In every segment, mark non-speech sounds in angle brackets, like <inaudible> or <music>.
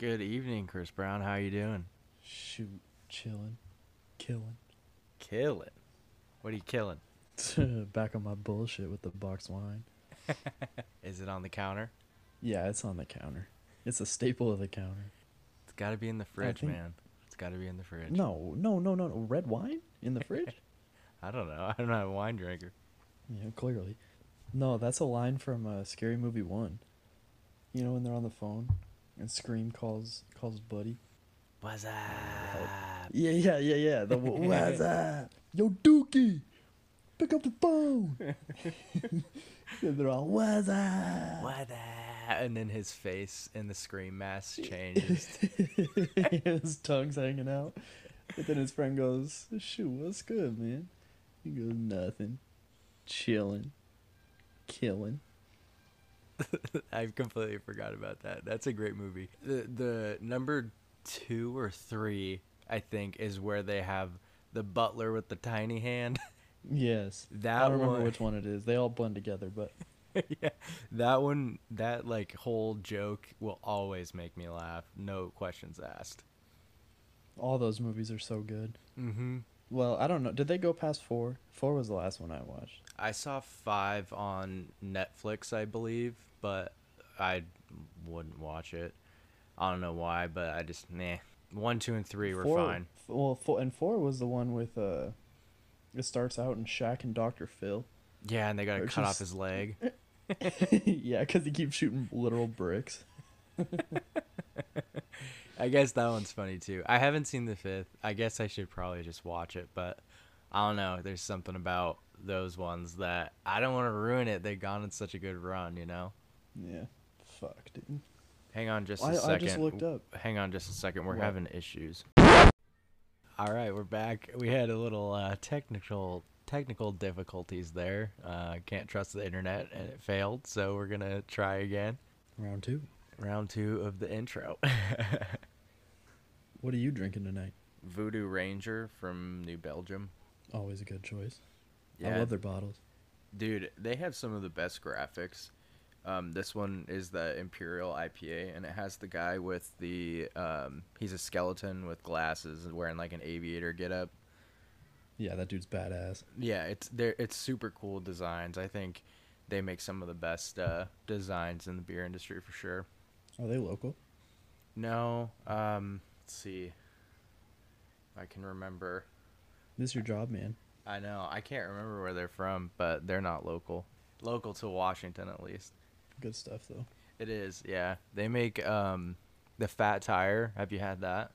Good evening, Chris Brown. How you doing? Shoot, chilling, killing. Killing. What are you killing? <laughs> Back on my bullshit with the box wine. <laughs> Is it on the counter? Yeah, it's on the counter. It's a staple of the counter. It's got to be in the fridge, think- man. It's got to be in the fridge. No, no, no, no, no. Red wine in the fridge? <laughs> I don't know. I'm not a wine drinker. yeah, clearly. No, that's a line from uh, Scary Movie One. You know when they're on the phone and Scream calls calls Buddy. What's up? Yeah, yeah, yeah, yeah. The <laughs> what's up? Yo, Dookie, pick up the phone. <laughs> <laughs> and they're all what's up? What up? And then his face in the scream mask changes. his tongue's hanging out. But then his friend goes, Shoot, what's good, man? He goes, Nothing. Chilling. Killing. <laughs> I completely forgot about that. That's a great movie. The the number two or three, I think, is where they have the butler with the tiny hand. <laughs> Yes. That I don't remember one- which one it is. They all blend together, but <laughs> yeah, that one, that like whole joke will always make me laugh. No questions asked. all those movies are so good. Mm-hmm. Well, I don't know. Did they go past four? Four was the last one I watched. I saw five on Netflix, I believe, but I wouldn't watch it. I don't know why, but I just nah. One, two, and three were four, fine. f- Well, four, and four was the one with uh, it starts out in Shaq and Dr. Phil. Yeah, and they gotta Or cut off his leg. <laughs> <laughs> yeah, because he keeps shooting literal bricks. <laughs> I guess that one's funny too. I haven't seen the fifth. I guess I should probably just watch it, but I don't know. There's something about those ones that I don't want to ruin it. They've gone on such a good run, you know. Yeah. Fuck, dude. Hang on just a I- I just second. looked up. Hang on just a second. We're What? having issues. All right, we're back. We had a little uh, technical technical difficulties there. Uh, can't trust the internet, and it failed. So we're gonna try again. Round two. Round two of the intro. <laughs> What are you drinking tonight? Voodoo Ranger from New Belgium. Always a good choice. I Yeah, love their bottles. dude, they have some of the best graphics. Um, this one is the Imperial IPA, and it has the guy with the um, he's a skeleton with glasses and wearing like an aviator getup. Yeah, that dude's badass. Yeah, it's there. It's super cool designs. I think they make some of the best uh, designs in the beer industry for sure. Are they local? No, um, let's see. I can remember. This is your job, man. I know I can't remember where they're from, but they're not local. Local to Washington, at least. Good stuff, though. It is. Yeah, they make um, the Fat Tire. Have you had that?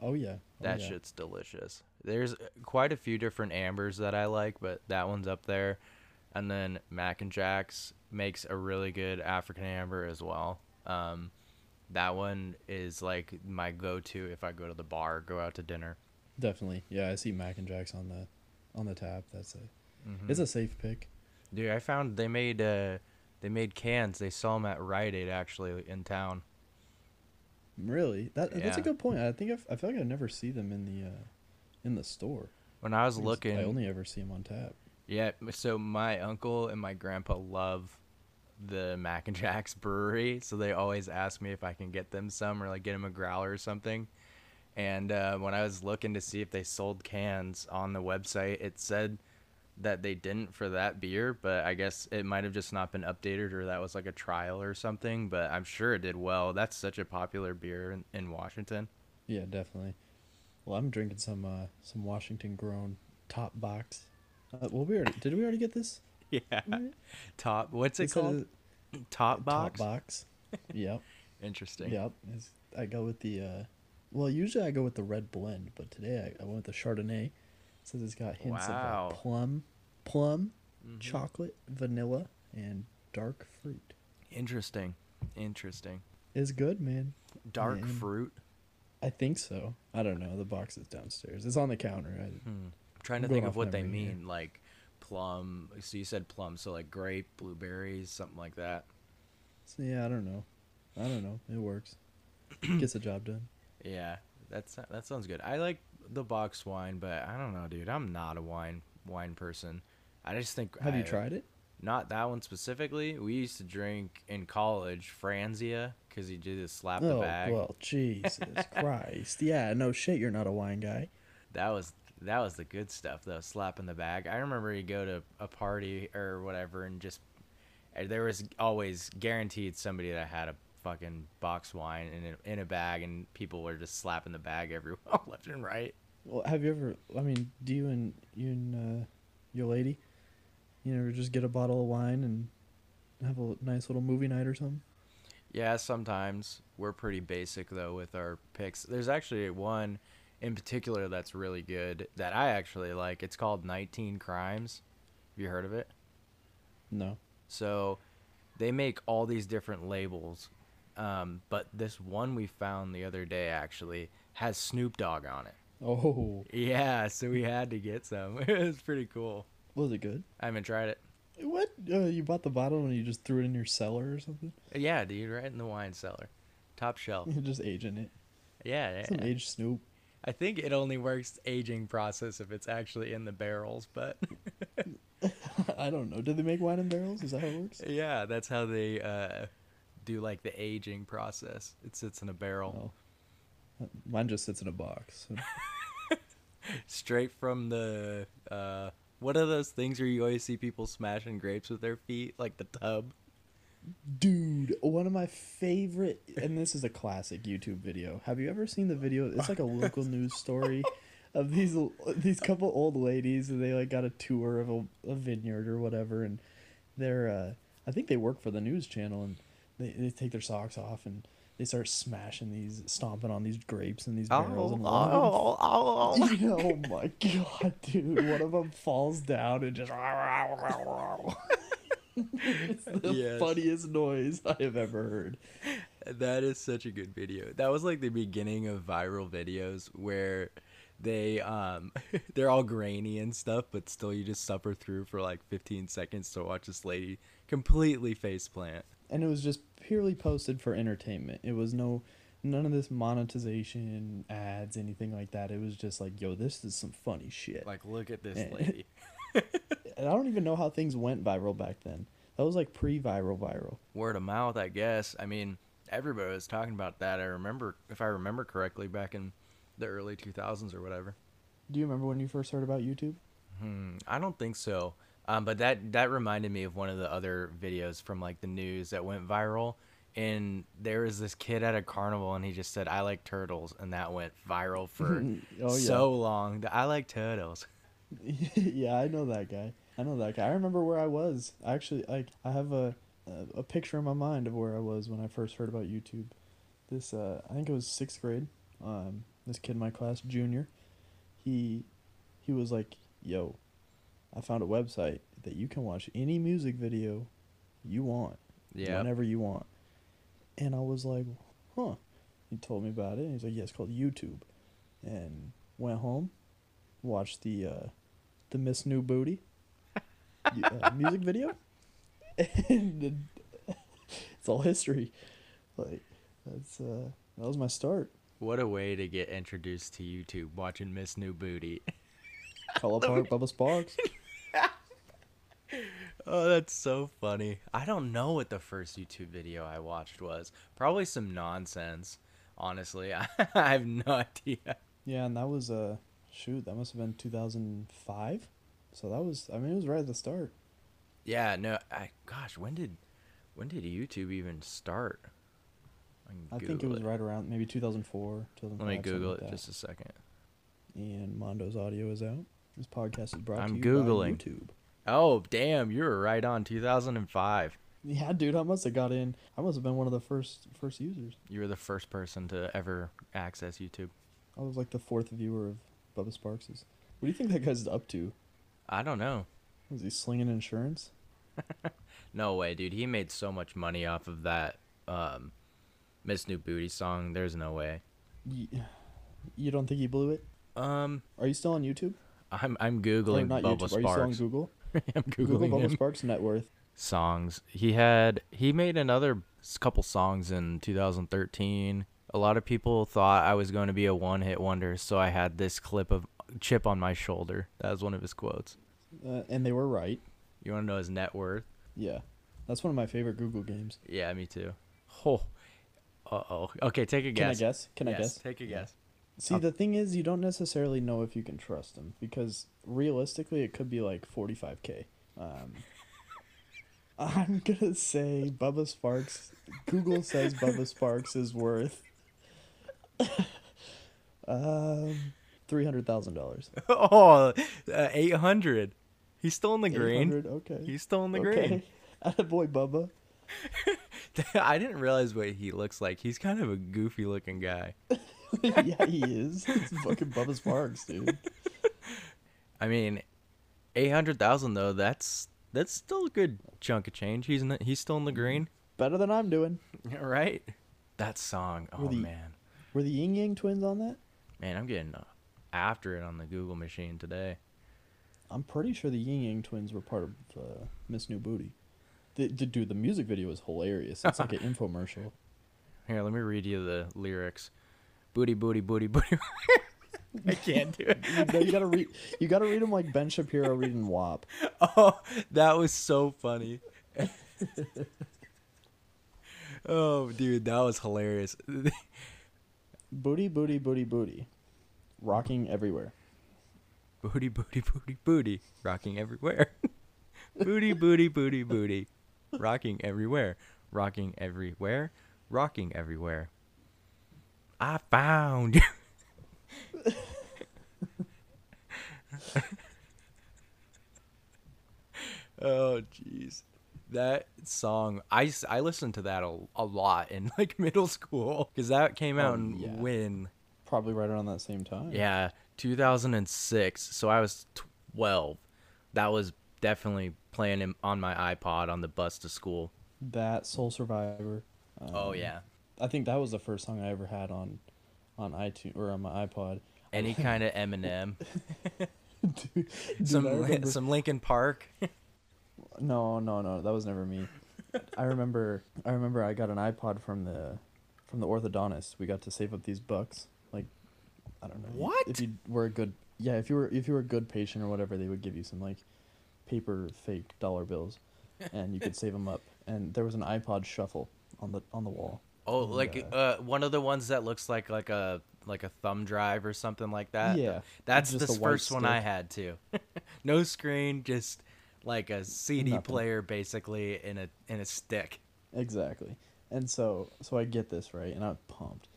Oh yeah. Oh, That yeah. shit's delicious. There's quite a few different ambers that I like, but that one's up there. And then Mac and Jack's makes a really good African amber as well. Um, that one is like my go-to if I go to the bar, go out to dinner. Definitely. Yeah, I see Mac and Jacks on the on the tap. That's a Mhm. it's a safe pick. Dude, I found they made uh, they made cans. They sell them at Rite Aid actually in town. Really, that that's a good point. I think I've, I feel like I never see them in the uh, in the store. When I was Because looking, I only ever see them on tap. Yeah, so my uncle and my grandpa love the Mac and <laughs> Jack's brewery, so they always ask me if I can get them some or like get them a growler or something. And uh, when I was looking to see if they sold cans on the website, it said that they didn't for that beer, but I guess it might have just not been updated or that was like a trial or something. But I'm sure it did well. That's such a popular beer in, in Washington. Yeah, definitely. Well, I'm drinking some uh, some Washington grown top box. Uh, well, we already did we already get this? <laughs> Yeah. Alright. Top. What's it They said called? Top box. Top box. <laughs> yep. Interesting. Yep. It's, I go with the. Uh, well, usually I go with the red blend, but today I, I went with the Chardonnay. Says it's got hints Wow. of uh, plum, plum, Mhm. chocolate, vanilla, and dark fruit. Interesting. Interesting. It's good, man. Dark Man. fruit. I think so. I don't know. The box is downstairs. It's on the counter. I, Hmm. I'm trying to think of what they memory here. mean. Like plum. So you said plum. So like grape, blueberries, something like that. so yeah, I don't know. I don't know. It works. Gets the job done. <clears throat> Yeah, that's that sounds good. I like the box wine, but I don't know, dude. I'm not a wine wine person. I just think. Have I, you tried it? Not that one specifically. We used to drink in college Franzia because you just slap the oh bag. well, Jesus <laughs> Christ. Yeah, no shit. You're not a wine guy. That was that was the good stuff though. Slapping the bag. I remember you go to a party or whatever and just eh, there was always guaranteed somebody that had a fucking box wine in a, in a bag and people were just slapping the bag everywhere <laughs> left and right. Well, have you ever? I mean, do you and you and uh, your lady, you ever just get a bottle of wine and have a nice little movie night or something? Yeah, sometimes we're pretty basic though with our picks. There's actually one in particular that's really good that I actually like. It's called 19 Crimes. Have you heard of it? No. So they make all these different labels. Um, but this one we found the other day actually has Snoop Dogg on it. Oh, Yeah, so we had to get some. <laughs> it was pretty cool. was it good? I haven't tried it. What? Uh, you bought the bottle and you just threw it in your cellar or something? Yeah, dude, right in the wine cellar. Top shelf. You're <laughs> just aging it. Yeah, Some yeah. aged Snoop. I think it only works aging process if it's actually in the barrels, but <laughs> I don't know. Do they make wine in barrels? Is that how it works? yeah, that's how they uh, do like the aging process. It sits in a barrel Oh. Mine just sits in a box. <laughs> straight from the uh, what are those things where you always see people smashing grapes with their feet, like the tub? Dude, one of my favorite, and this is a classic YouTube video. Have you ever seen the video? It's like a local <laughs> news story of these these couple old ladies, and they like got a tour of a, a vineyard or whatever, and they're, uh, I think they work for the news channel, and they, they take their socks off and they start smashing these, stomping on these grapes and these barrels. and one of them oh, oh, oh my <laughs> <laughs> god, dude! One of them falls down and just. <laughs> it's the Yes. funniest noise I have ever heard. That is such a good video. That was like the beginning of viral videos where they um they're all grainy and stuff, but still you just suffer through for like 15 seconds to watch this lady completely face plant. And it was just purely posted for entertainment. It was no, none of this monetization, ads, anything like that. It was just like, yo, this is some funny shit. Like look at this Eh. lady. <laughs> and I don't even know how things went viral back then. That was like pre-viral viral. Word of mouth, I guess. I mean, everybody was talking about that. I remember if I remember correctly back in the early 2000s or whatever. Do you remember when you first heard about YouTube? Hmm, I don't think so. Um, but that that reminded me of one of the other videos from like the news that went viral. And there was this kid at a carnival, and he just said, "I like turtles," and that went viral <laughs> for Oh, yeah. so long. The, I like turtles. <laughs> <laughs> yeah, I know that guy. I know that guy. I remember where I was. Actually, like I have a a, a picture in my mind of where I was when I first heard about YouTube. This uh, I think it was sixth grade. Um, this kid in my class, junior, he he was like, "Yo, I found a website that you can watch any music video you want, Yeah. whenever you want." And I was like, "Huh." He told me about it. And he's like, "Yeah, it's called YouTube." And went home, watched the uh, the Miss New Booty uh, <laughs> music video, and <laughs> it's all history. Like that's uh, that was my start. What a way to get introduced to YouTube watching Miss New Booty. Call <laughs> apart Bubba Sparks. Oh, that's so funny. I don't know what the first YouTube video I watched was. Probably some nonsense. Honestly, <laughs> I have no idea. Yeah, and that was uh shoot, that must have been 2005. So that was I mean it was right at the start. Yeah, no, I gosh, when did when did YouTube even start? I, I think it Google was right around maybe 2004, 2005. Let me Google it just a second. And Mondo's audio is out. This podcast is brought I'm to you Googling. by YouTube. Oh, damn, you were right on 2005. Yeah, dude, I must have got in. I must have been one of the first first users. You were the first person to ever access YouTube. I was like the fourth viewer of Bubba Sparks's. What do you think that guy's up to? I don't know. Was he slinging insurance? <laughs> No way, dude. He made so much money off of that um, Miss New Booty song. There's no way. You, you don't think he blew it? Um, Are you still on YouTube? I'm I'm googling Bubba YouTube. Are you still on Sparks. Google? <laughs> I'm Google googling Bubba him. Sparks net worth. songs. He had he made another couple songs in 2013. A lot of people thought I was going to be a one-hit wonder, so I had this clip of chip on my shoulder. That was one of his quotes. Uh, and they were right. You want to know his net worth? Yeah, that's one of my favorite Google games. Yeah, me too. Oh. Uh oh. Okay, take a guess. Can I guess. guess? Can I guess? Take a guess. See, the thing is, you don't necessarily know if you can trust him because realistically, it could be like forty-five k. Um, <laughs> I'm gonna say Bubba Sparks. Google says Bubba Sparks is worth <laughs> um three hundred thousand dollars. <laughs> Oh, uh, 800. He's still in the green. Okay. He's still in the okay. Boy, Bubba. I didn't realize what he looks like. He's kind of a goofy looking guy. <laughs> <laughs> yeah, he is. It's fucking Bubba Sparks, dude. I mean, 800,000 though, that's that's still a good chunk of change. He's in the, he's still in the green, Better than I'm doing. <laughs> right? That song. Oh Were the- man. Were the Ying Yang twins on that? Man, I'm getting uh, after it on the Google machine today. I'm pretty sure the Ying Yang twins were part of uh, Miss New Booty. The, the dude, the music video is hilarious. It's like an infomercial. Here, let me read you the lyrics. Booty, booty, booty, booty. <laughs> I can't do it. You, you gotta read. You gotta read them like Ben Shapiro reading WAP. <laughs> Oh, that was so funny. <laughs> oh, dude, that was hilarious. Booty, booty, booty, booty, rocking everywhere. booty, booty, booty, booty, rocking everywhere. booty, booty, booty, booty, rocking everywhere, rocking everywhere, rocking everywhere. I found you. <laughs> oh, jeez. That song, i i listened to that a, a lot in <laughs> like middle school because that came out Oh, in yeah. when Probably right around that same time. yeah, 2006. So I was 12. That was definitely playing him on my iPod on the bus to school. That Soul Survivor. oh um, yeah. I think that was the first song I ever had on, on iTunes or on my iPod. Any <laughs> kind of Eminem, <laughs> dude, dude, some remember- some Linkin Park. <laughs> No, no, no, that was never me. I remember I remember I got an iPod from the from the orthodontist. We got to save up these bucks. Like I don't know. What? If you were a good Yeah, if you were if you were a good patient or whatever, they would give you some like paper fake dollar bills and you could save them up. And there was an iPod shuffle on the on the wall. Oh, like uh, uh, one of the ones that looks like like a like a thumb drive or something like that. Yeah, that's the first one I had too. <laughs> no screen, just like a CD Nothing. player, basically in a in a stick. Exactly. And so so I get this right, and I'm pumped.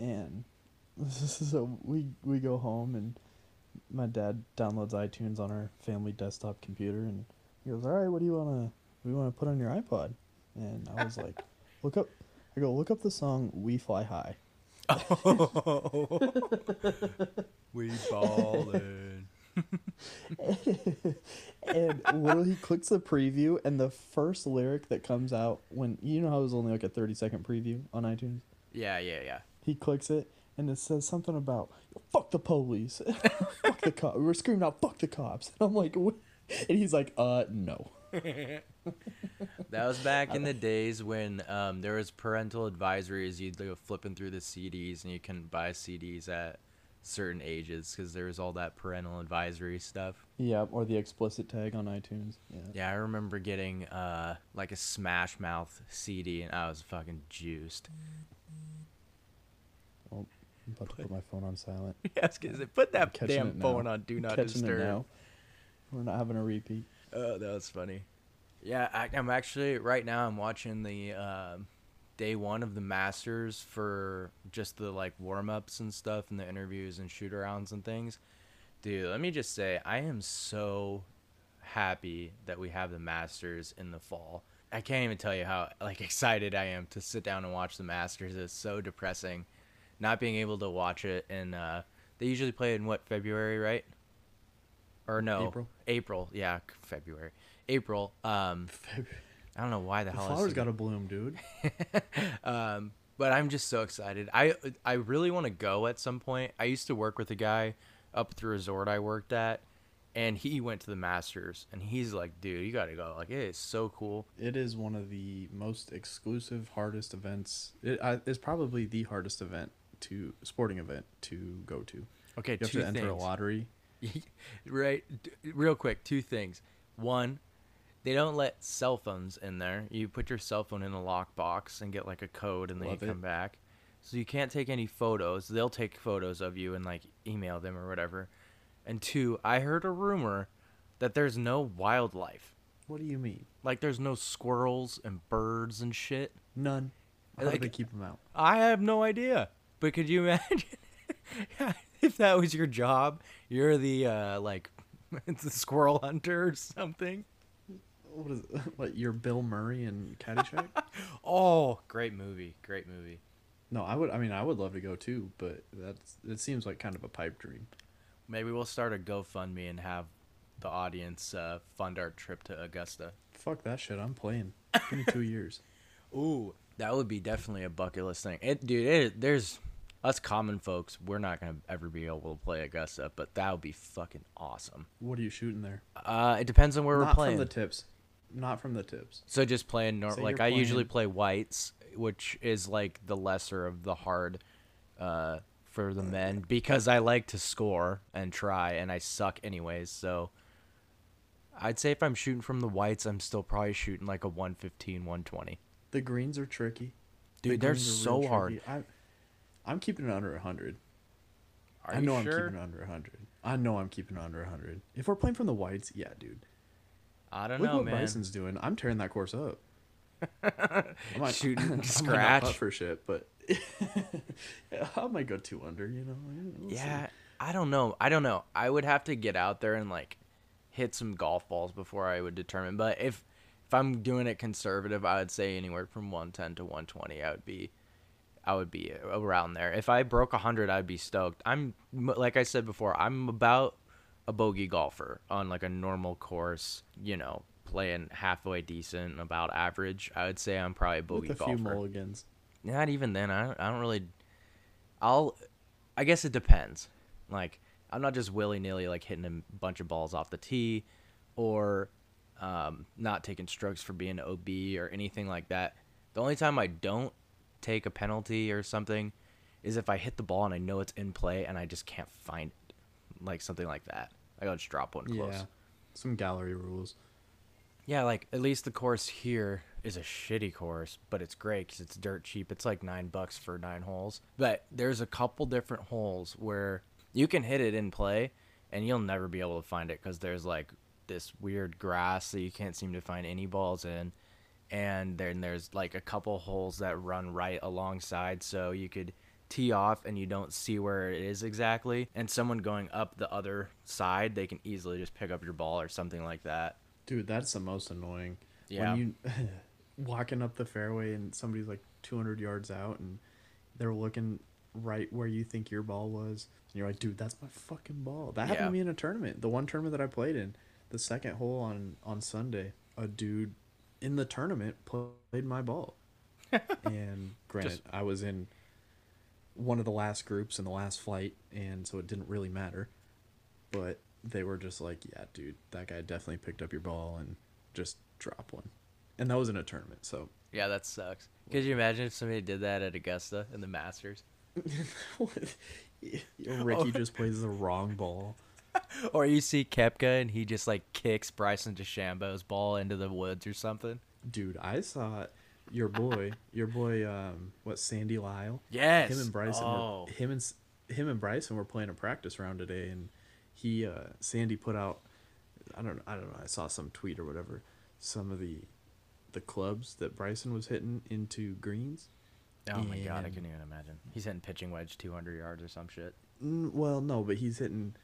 And <laughs> so we we go home, and my dad downloads iTunes on our family desktop computer, and he goes, "All right, what do you wanna what do you wanna put on your iPod?" And I was like, <laughs> "Look up." I go, "Look up the song We Fly High." <laughs> we ballin'. <laughs> and literally he clicks the preview, and the first lyric that comes out when you know how it was only like a thirty second preview on iTunes. Yeah, yeah, yeah. He clicks it, and it says something about "fuck the police," <laughs> "fuck the cops." We're screaming out "fuck the cops," and I'm like, what? and he's like, "Uh, no." That was back in the <laughs> days when um, there was parental advisories. You'd go flipping through the CDs, and you couldn't buy CDs at certain ages because there was all that parental advisory stuff. Yeah, or the explicit tag on iTunes. Yeah. Yeah, I remember getting uh, like a Smash Mouth CD, and I was fucking juiced. I'm about to put my phone on silent. <laughs> yeah, I was gonna say, put that damn phone on Do Not Disturb. We're not having a repeat. Oh, that was funny. Yeah, I, I'm actually right now. I'm watching the um day one of the Masters for just the like warm ups and stuff, and the interviews and shoot arounds and things. Dude, let me just say, I am so happy that we have the Masters in the fall. I can't even tell you how like <laughs> excited I am to sit down and watch the Masters. It's so depressing, not being able to watch it. And uh, they usually play in what February, right? Or no, April. April, yeah, February, April. Um, I don't know why the, The hell. Flowers got to bloom, dude. <laughs> um, but I'm just so excited. I I really want to go at some point. I used to work with a guy up at the resort I worked at, and he went to the Masters, and he's like, "Dude, you got to go! Like, it is so cool." It is one of the most exclusive, hardest events. It is probably the hardest event to sporting event to go to. Okay, You have to enter a lottery. <laughs> right, real quick, two things. One, they don't let cell phones in there. You put your cell phone in a lockbox and get like a code, and then Love you it. come back. So you can't take any photos. They'll take photos of you and like email them or whatever. And two, I heard a rumor that there's no wildlife. What do you mean? Like there's no squirrels and birds and shit. None. How Like- do they keep them out? I have no idea. But could you <laughs> imagine <laughs> if that was your job? You're the uh like <laughs> the squirrel hunter or something. What is it? <laughs> What, you're Bill Murray in Caddyshack? <laughs> Oh, great movie. Great movie. no, I would. I mean, I would love to go too, but that's. It seems like kind of a pipe dream. Maybe we'll start a GoFundMe and have the audience uh, fund our trip to Augusta. Fuck that shit. I'm playing. Give me two <laughs> years. Ooh, that would be definitely a bucket list thing. It, dude, it, there's us common folks. We're not gonna ever be able to play Augusta, but that would be fucking awesome. What are you shooting there? Uh, it depends on where Not we're playing. from the tips. Not from the tips. So just playing nor- Say like you're I usually play whites, which is like the lesser of the hard uh, for the men because I like to score and try, and I suck anyways. So I'd say if I'm shooting from the whites, I'm still probably shooting like a 115, 120. The greens are tricky. The Dude, they're so hard. I, I'm keeping it under 100. Are I know I'm keeping it under 100. I know I'm keeping it under 100. If we're playing from the whites, yeah, dude. I don't Look know, what man. Bryson's doing. I'm tearing that course up. <laughs> I might, Shooting <laughs> I scratch. for shit, but <laughs> I might go two under. You know. We'll see. Yeah, I don't know. I don't know. I would have to get out there and like hit some golf balls before I would determine. But if if I'm doing it conservative, I would say anywhere from 110 to 120. I would be I would be around there. If I broke 100, I'd be stoked. I'm like I said before, I'm about a bogey golfer on like a normal course, you know, playing halfway decent, about average. I would say I'm probably a bogey With a golfer few mulligans. not even then I don't, I don't really i'll i guess it depends like i'm not just willy-nilly like hitting a bunch of balls off the tee or um, not taking strokes for being ob or anything like that the only time i don't take a penalty or something is if i hit the ball and i know it's in play and i just can't find it like something like that i gotta just drop one close Yeah. Some gallery rules. yeah, like at least the course here is a shitty course, but it's great because it's dirt cheap. It's like nine bucks for nine holes. But there's a couple different holes where you can hit it in play, and you'll never be able to find it because there's like this weird grass that you can't seem to find any balls in. And then there's like a couple holes that run right alongside, so you could tee off and you don't see where it is exactly. And someone going up the other side, they can easily just pick up your ball or something like that. Dude, that's the most annoying. Yeah. When you <laughs> walking up the fairway and somebody's like 200 yards out and they're looking right where you think your ball was. And you're like, dude, that's my fucking ball. That happened Yeah. to me in a tournament. The one tournament that I played in, the second hole on on Sunday, a dude in the tournament played my ball. <laughs> and granted, Just- I was in one of the last groups in the last flight, and so it didn't really matter. But they were just like, yeah, dude, that guy definitely picked up your ball and just drop one. And that was in a tournament, so Yeah, that sucks. Could you imagine if somebody did that at Augusta in the Masters? <laughs> Ricky <laughs> just plays the wrong ball. <laughs> Or you see Koepka and he just like kicks Bryson DeChambeau's ball into the woods or something? Dude, I saw your boy, your boy, um, what Sandy Lyle? Yes. Him and Bryson, Oh. were, him and him and Bryson were playing a practice round today, and he, uh, Sandy put out, I don't, I don't know, I saw some tweet or whatever, some of the, the clubs that Bryson was hitting into greens. Oh my god, I couldn't even imagine. He's hitting pitching wedge 200 yards or some shit. Well, no, but he's hitting.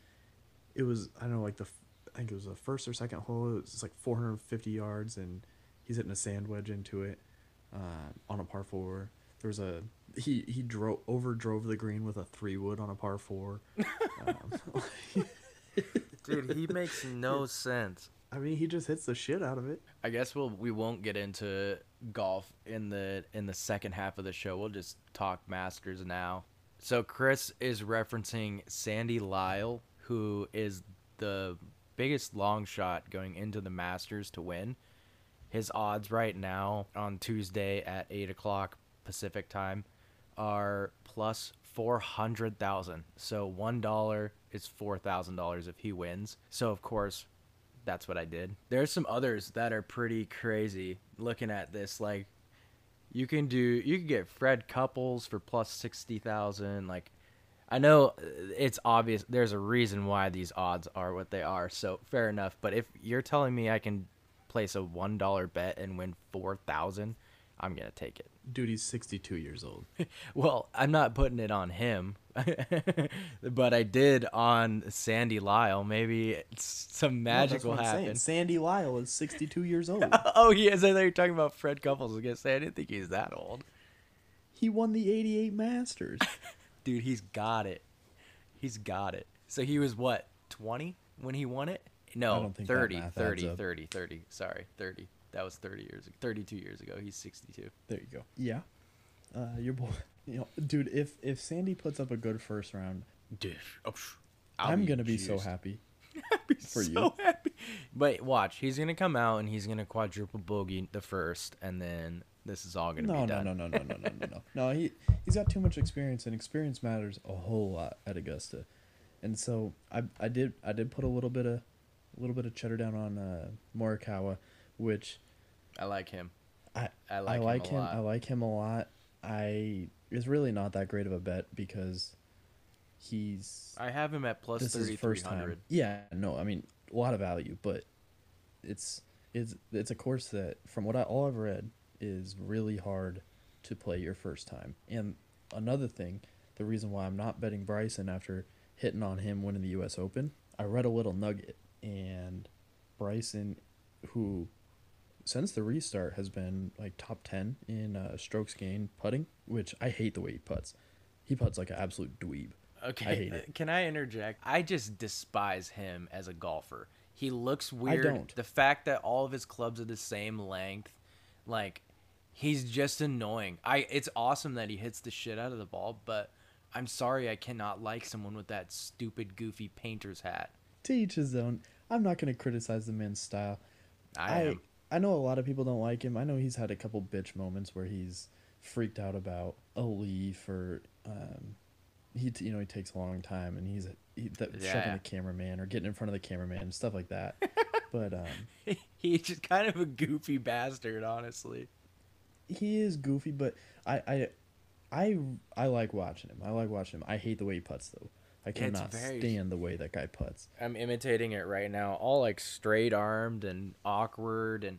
It was I don't know like the I think it was the first or second hole. It was like 450 yards, and he's hitting a sand wedge into it uh, on a par four. There was a he he drove over drove the green with a three wood on a par four. um, <laughs> Dude, he makes no sense. I mean, he just hits the shit out of it. I guess we'll we won't get into golf in the in the second half of the show. We'll just talk Masters now. So Chris is referencing Sandy Lyle, who is the biggest long shot going into the Masters to win. His odds right now on Tuesday at eight o'clock Pacific time are plus four hundred thousand. So one dollar is four thousand dollars if he wins. So of course that's what I did. There's some others that are pretty crazy. Looking at this, like you can do, you can get Fred Couples for plus sixty thousand. Like I know uh, it's obvious. There's a reason why these odds are what they are. So fair enough. But if you're telling me I can place a one dollar bet and win four thousand, I'm gonna take it. Dude, he's 62 years old. <laughs> Well, I'm not putting it on him, <laughs> but I did on Sandy Lyle. Maybe it's some magic will happen. Sandy Lyle is 62 years old. <laughs> oh, he is. I thought you were talking about Fred Couples. I was gonna say I didn't think he's that old. he won the 88 Masters. Dude, he's got it. He's got it. So he was what, 20 when he won it? No, don't think that 30, 30, 30, 30. Sorry, 30. That was 30 years ago. 32 years ago. He's 62. There you go. Yeah. Uh, your boy, <laughs> you know, dude, if if Sandy puts up a good first round, Dude, I'm gonna be so happy. <laughs> be for so you. happy. But watch, he's gonna come out and he's gonna quadruple bogey the first, and then this is all gonna No, be no, done. no, no, no, no, no, no, no. <laughs> No, he he's got too much experience, and experience matters a whole lot at Augusta. And so I I did I did put a little bit of a little bit of cheddar down on uh, Morikawa, which I like him. I I like, I like him. him. A lot. I like him a lot. I it's really not that great of a bet because he's I have him at plus this is first time. Yeah, no, I mean a lot of value, but it's it's it's a course that from what I all I've read is really hard to play your first time. And another thing, the reason why I'm not betting Bryson after hitting on him winning the U.S. Open, I read a little nugget, and Bryson, who since the restart has been like top ten in uh, strokes gained putting, which I hate the way he puts. He puts like an absolute dweeb. Okay, I hate it. Can I interject? I just despise him as a golfer. He looks weird. I don't. The fact that all of his clubs are the same length, like he's just annoying. I it's awesome that he hits the shit out of the ball, but I'm sorry I cannot like someone with that stupid goofy painter's hat. to each his own. I'm not going to criticize the man's style. I, am. I know a lot of people don't like him. I know he's had a couple bitch moments where he's freaked out about a leaf or um, he you know he takes a long time and he's he, that, shoving the cameraman or getting in front of the cameraman and stuff like that. <laughs> but um, <laughs> he's just kind of a goofy bastard, honestly. he is goofy. But I I I I like watching him. I like watching him. I hate the way he puts though. I cannot very- stand the way that guy puts. I'm imitating it right now, all like straight armed and awkward and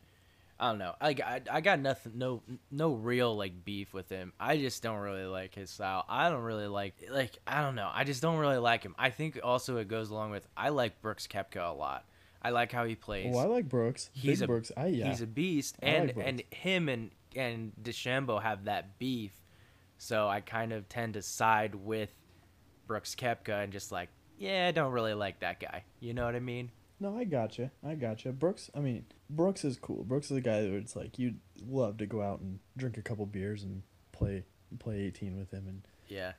I don't know. Like I, I got nothing, no, no real like beef with him. I just don't really like his style. I don't really like, like I don't know. I just don't really like him. I think also it goes along with I like Brooks Koepka a lot. I like how he plays. Oh, I like Brooks. he's Big a Brooks. I yeah. he's a beast, I and like and him and and DeChambeau have that beef. So I kind of tend to side with Brooks Koepka and just like, yeah, I don't really like that guy. You know what I mean? No, I gotcha. I gotcha. Brooks, I mean, Brooks is cool. Brooks is a guy that it's like you'd love to go out and drink a couple beers and play play 18 with him. And Yeah.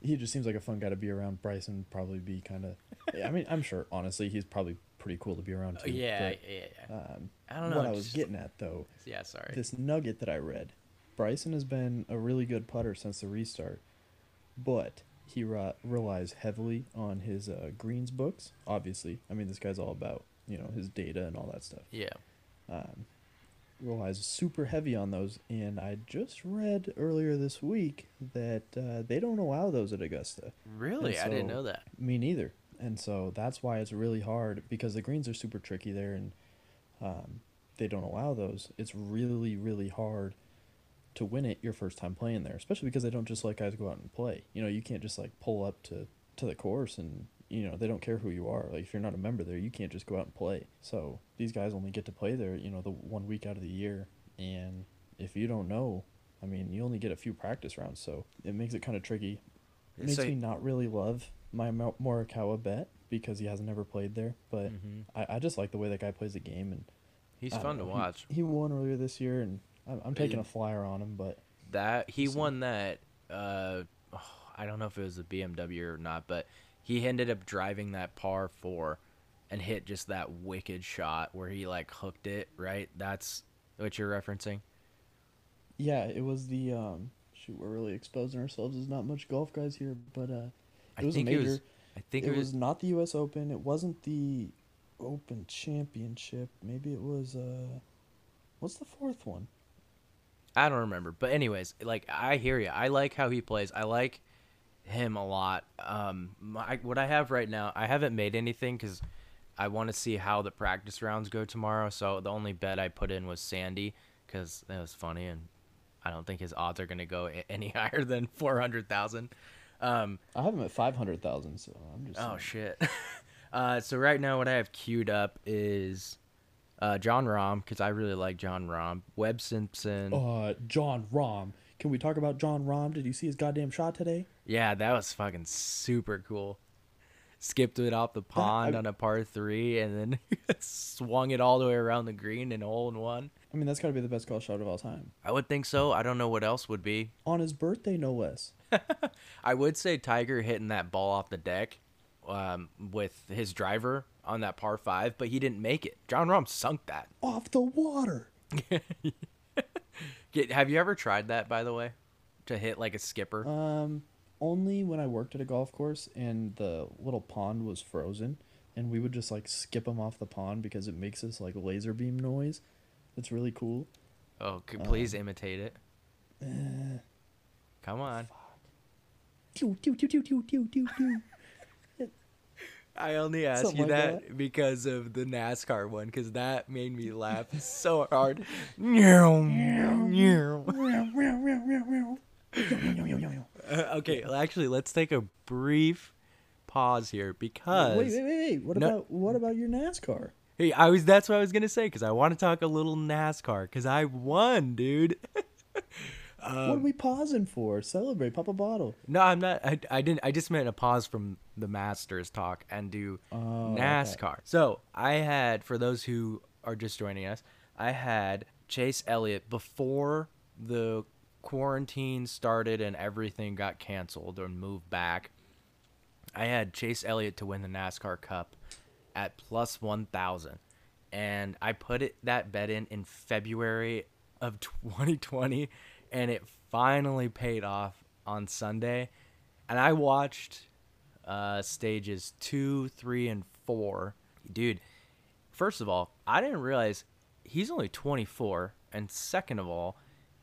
he just seems like a fun guy to be around. Bryson probably be kind of, I mean, I'm sure, honestly, he's probably pretty cool to be around too. yeah, but, yeah, yeah. um, I don't know. what I was just- getting at, though, Yeah, sorry. this nugget that I read Bryson has been a really good putter since the restart, but he re- relies heavily on his uh, greens books, obviously. I mean, this guy's all about, you know, his data and all that stuff. yeah. um, relies super heavy on those. And I just read earlier this week that uh, they don't allow those at Augusta. Really? And I didn't know that. Me neither. And so that's why it's really hard because the greens are super tricky there and um, they don't allow those. It's really, really hard to win it your first time playing there, especially because they don't just let guys go out and play. You know, you can't just like pull up to, to the course and, you know, they don't care who you are. Like if you're not a member there, you can't just go out and play. So these guys only get to play there, you know, the one week out of the year. And if you don't know, I mean, you only get a few practice rounds. So it makes it kind of tricky. It makes So- me not really love my Morikawa bet because he hasn't never played there. But Mhm. I, I just like the way that guy plays the game, and He's fun to know, he- watch. He, won earlier this year, and I'm, taking a flyer on him. But That he So- won that. Uh, I don't know if it was a BMW or not, but he ended up driving that par four, and hit just that wicked shot where he like hooked it. Right. That's what you're referencing. yeah, it was the um. Shoot, we're really exposing ourselves. There's not much golf guys here, but uh, I it was a think major. it was. I think it it was was. not the U.S. Open. It wasn't the Open Championship. Maybe it was uh, what's the fourth one? I don't remember. But anyways, like I hear you. I like how he plays. I like him a lot. Um, my, what I have right now, I haven't made anything because I want to see how the practice rounds go tomorrow. So the only bet I put in was Sandy because that was funny, and I don't think his odds are going to go <laughs> any higher than four hundred thousand. Um, I have him at five hundred thousand. So I'm just. oh saying. shit. <laughs> uh, so right now, what I have queued up is uh, Jon Rahm because I really like Jon Rahm. Webb Simpson. Uh, Jon Rahm. Can we talk about Jon Rahm? Did you see his goddamn shot today? Yeah, that was fucking super cool. Skipped it off the pond I- on a par three and then <laughs> swung it all the way around the green and a hole in one. I mean, that's got to be the best golf shot of all time. I would think so. I don't know what else would be. On his birthday, no less. <laughs> I would say Tiger hitting that ball off the deck um, with his driver on that par five, but he didn't make it. Jon Rahm sunk that. Off the water. <laughs> Get, have you ever tried that, by the way, to hit like a skipper? Um, only when I worked at a golf course and the little pond was frozen, and we would just like skip them off the pond because it makes this like laser beam noise. It's really cool. oh, c- please imitate it. Come on. Pew, pew, pew, pew, pew, pew, pew. I only asked Something you like that, that. because of the NASCAR one, because that made me laugh <laughs> so hard. <laughs> Okay, well, actually, let's take a brief pause here because Wait, wait, wait, wait. What No. about what about your NASCAR? hey, I was that's what I was gonna say because I want to talk a little NASCAR because I won, dude. <laughs> what Um, are we pausing for? Celebrate, pop a bottle. no, I'm not. I, I didn't. I just meant a pause from the Masters talk and do Oh, okay. NASCAR. So I had, for those who are just joining us, I had Chase Elliott before the quarantine started and everything got canceled and moved back. I had Chase Elliott to win the NASCAR Cup at plus 1,000. And I put it that bet in in February of 2020 and it finally paid off on Sunday. And I watched uh, stages two, three, and four. Dude, first of all, I didn't realize he's only 24. And second of all,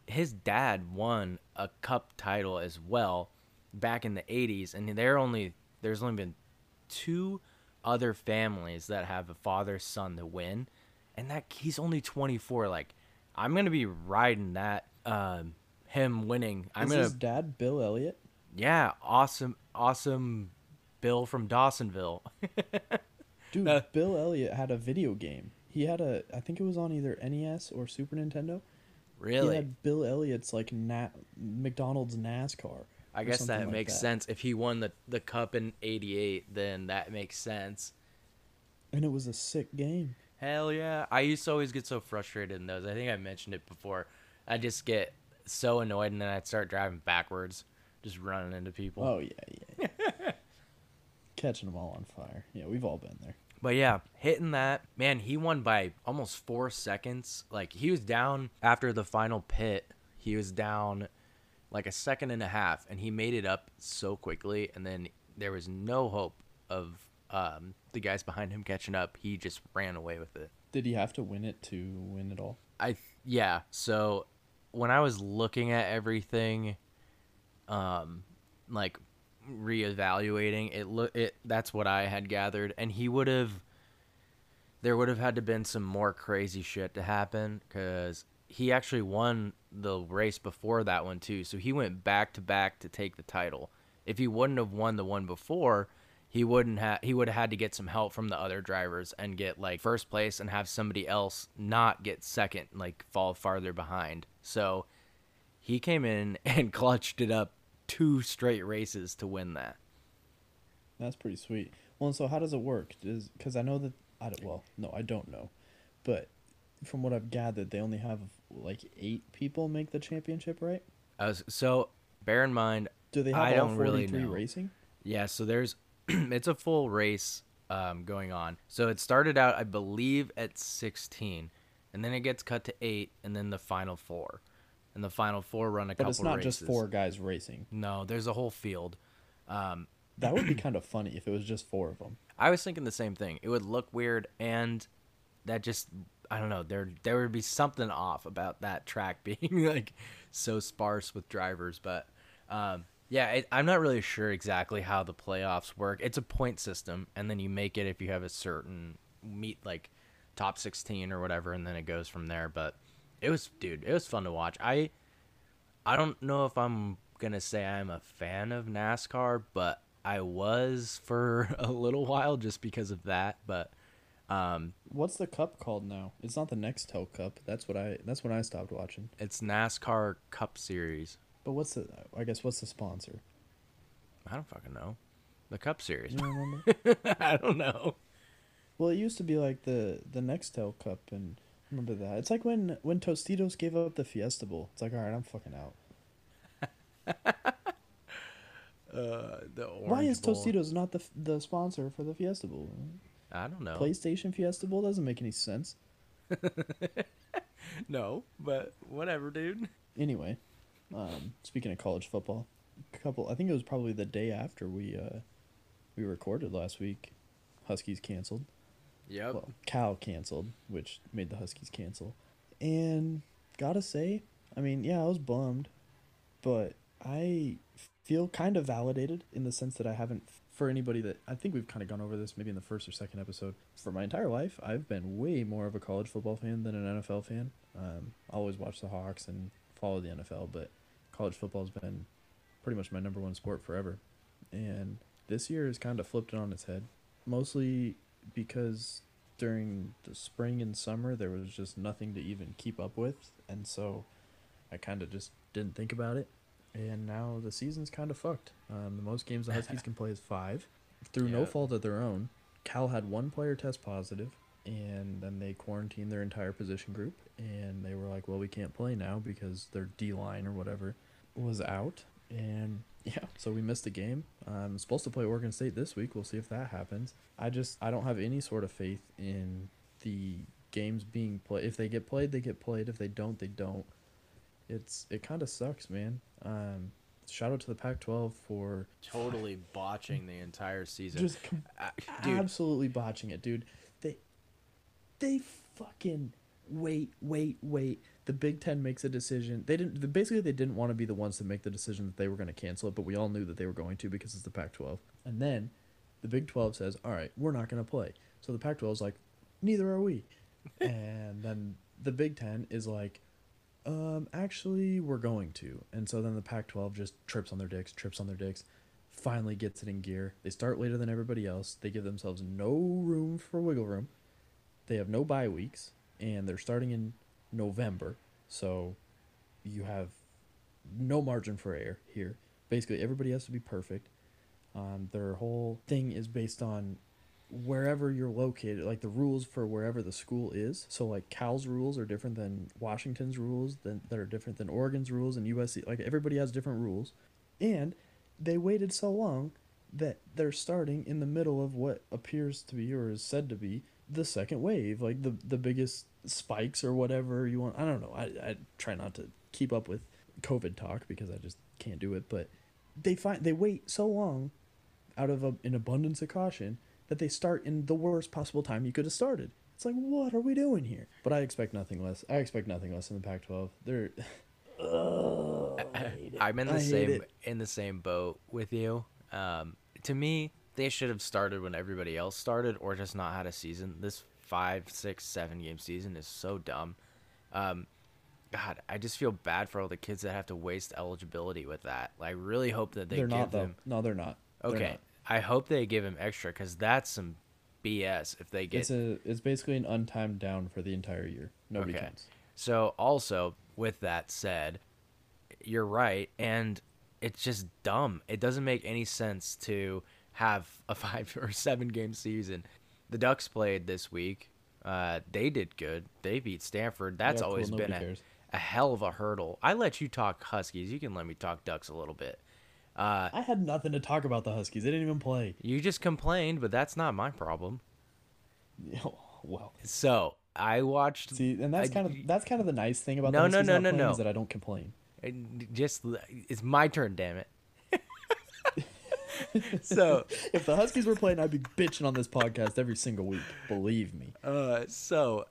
his dad won a cup title as well back in the 80s. And they're only, there's only been two other families that have a father son to win. And that he's only 24. Like, I'm going to be riding that, um, him winning. I'm Is going his dad Bill Elliott? yeah, awesome, awesome Bill from Dawsonville. <laughs> Dude, Uh, Bill Elliott had a video game. He had a, I think it was on either NES or Super Nintendo. Really? He had Bill Elliott's like na- McDonald's NASCAR. I guess that like makes that. sense. If he won the, the cup in 88, then that makes sense. And it was a sick game. Hell yeah. I used to always get so frustrated in those. I think I mentioned it before. I just get so annoyed and then I'd start driving backwards, just running into people. Oh yeah, yeah. <laughs> Catching them all on fire. Yeah, we've all been there. But yeah, hitting that, man, he won by almost four seconds. Like he was down after the final pit. He was down like a second and a half, and he made it up so quickly. And then there was no hope of um, the guys behind him catching up. He just ran away with it. Did he have to win it to win it all? I yeah. So when I was looking at everything, um, like reevaluating it, look it that's what I had gathered, and he would have. There would have had to been some more crazy shit to happen because he actually won the race before that one too. So he went back to back to take the title. If he wouldn't have won the one before, he wouldn't have he would have had to get some help from the other drivers and get like first place and have somebody else not get second like fall farther behind so he came in <laughs> and clutched it up two straight races to win that That's pretty sweet. Well, so how does it work? Does because I know that I don't, well, no, I don't know, but from what I've gathered, they only have like eight people make the championship, right? Was, so bear in mind Do they have I all don't really forty-three know. racing? Yeah, so there's <clears throat> it's a full race um, going on. So it started out, I believe, at 16, and then it gets cut to eight, and then the final four, and the final four run a couple. But couple. it's not races. just four guys racing. No, there's a whole field. Um, That would be kind of funny if it was just four of them. <clears throat> I was thinking the same thing. It would look weird, and that just I don't know. There there would be something off about that track <laughs> being like so sparse with drivers. But um, yeah, it, I'm not really sure exactly how the playoffs work. It's a point system, and then you make it if you have a certain meet like top 16 or whatever, and then it goes from there. But it was, dude, it was fun to watch. I I don't know if I'm gonna say I'm a fan of NASCAR, but I was for <laughs> a little while just because of that. But um, What's the cup called now? It's not the Nextel Cup. That's what I. That's when I stopped watching. it's NASCAR Cup Series. But what's the? I guess what's the sponsor? I don't fucking know. The Cup Series. You remember? <laughs> I don't know. Well, it used to be like the the Nextel Cup, and remember that. It's like when when Tostitos gave up the Fiesta Bowl. It's like, all right, I'm fucking out. <laughs> Uh, the Why is Bowl. Tostitos not the the sponsor for the Fiesta Bowl? I don't know. PlayStation Fiesta Bowl doesn't make any sense. <laughs> No, but whatever, dude. Anyway, um, speaking of college football, a couple. I think it was probably the day after we uh, we recorded last week. Huskies canceled. Yep. Well, Cal canceled, which made the Huskies cancel. And gotta say, I mean, yeah, I was bummed, but I feel kind of validated in the sense that I haven't. For anybody that I think we've kind of gone over this maybe in the first or second episode. For my entire life, I've been way more of a college football fan than an NFL fan. Um, I always watch the Hawks and follow the NFL, but college football's been pretty much my number one sport forever. And this year has kind of flipped it on its head, mostly because during the spring and summer there was just nothing to even keep up with, and so I kind of just didn't think about it. And now the season's kind of fucked. Um, the most games the Huskies can play is five, through no fault of their own. Cal had one player test positive, and then they quarantined their entire position group, and they were like, "Well, we can't play now because their D line or whatever was out." And yeah, so we missed a game. I'm supposed to play Oregon State this week. We'll see if that happens. I just I don't have any sort of faith in the games being played. If they get played, they get played. If they don't, they don't. It's it kind of sucks, man. Um, shout out to the Pac-12 for Totally botching the entire season. just com- Uh, dude, absolutely botching it, dude. They they fucking wait, wait, wait. The Big Ten makes a decision. They didn't. the- Basically, they didn't want to be the ones to make the decision that they were going to cancel it, but we all knew that they were going to because it's the Pac-12. And then the Big 12 says, "All right, we're not going to play." So the Pac-12 is like, "Neither are we." <laughs> and then the Big Ten is like, um, actually, we're going to. And so then the Pac 12 just trips on their dicks, trips on their dicks, finally gets it in gear. They start later than everybody else. They give themselves no room for wiggle room. They have no bye weeks, and they're starting in November. So you have no margin for error here. Basically, everybody has to be perfect. Um, their whole thing is based on wherever you're located, like the rules for wherever the school is. So like Cal's rules are different than Washington's rules, than that are different than Oregon's rules and USC. Like everybody has different rules, and they waited so long that they're starting in the middle of what appears to be or is said to be the second wave, like the the biggest spikes or whatever you want. I don't know. I I try not to keep up with COVID talk because I just can't do it, but they find they wait so long out of a, an abundance of caution that they start in the worst possible time you could have started. It's like, what are we doing here? But I expect nothing less. I expect nothing less in the Pac-12. They're. <laughs> Ugh, I. I'm in the I same in the same boat with you. Um, to me, they should have started when everybody else started, or just not had a season. This five, six, seven game season is so dumb. Um, God, I just feel bad for all the kids that have to waste eligibility with that. I really hope that they They're give not though. them. No, they're not. They're Okay, not. I hope they give him extra because that's some BS. If they get It's a. It's basically an untimed down for the entire year. Nobody Okay. counts. So, also, with that said, you're right. And it's just dumb. It doesn't make any sense to have a <laughs> five or seven game season. The Ducks played this week. Uh, they did good. They beat Stanford. That's Yeah, cool, always been a, cares. a hell of a hurdle. I let you talk Huskies. You can let me talk Ducks a little bit. Uh, I had nothing to talk about the Huskies. They didn't even play. you just complained, but that's not my problem. <laughs> Oh, well, So I watched. see, and that's I- kind of that's kind of the nice thing about No, the Huskies no, not no, playing no. is that I don't complain. just it's my turn. Damn it. <laughs> so If the Huskies were playing, I'd be bitching on this podcast every single week. Believe me. Uh, so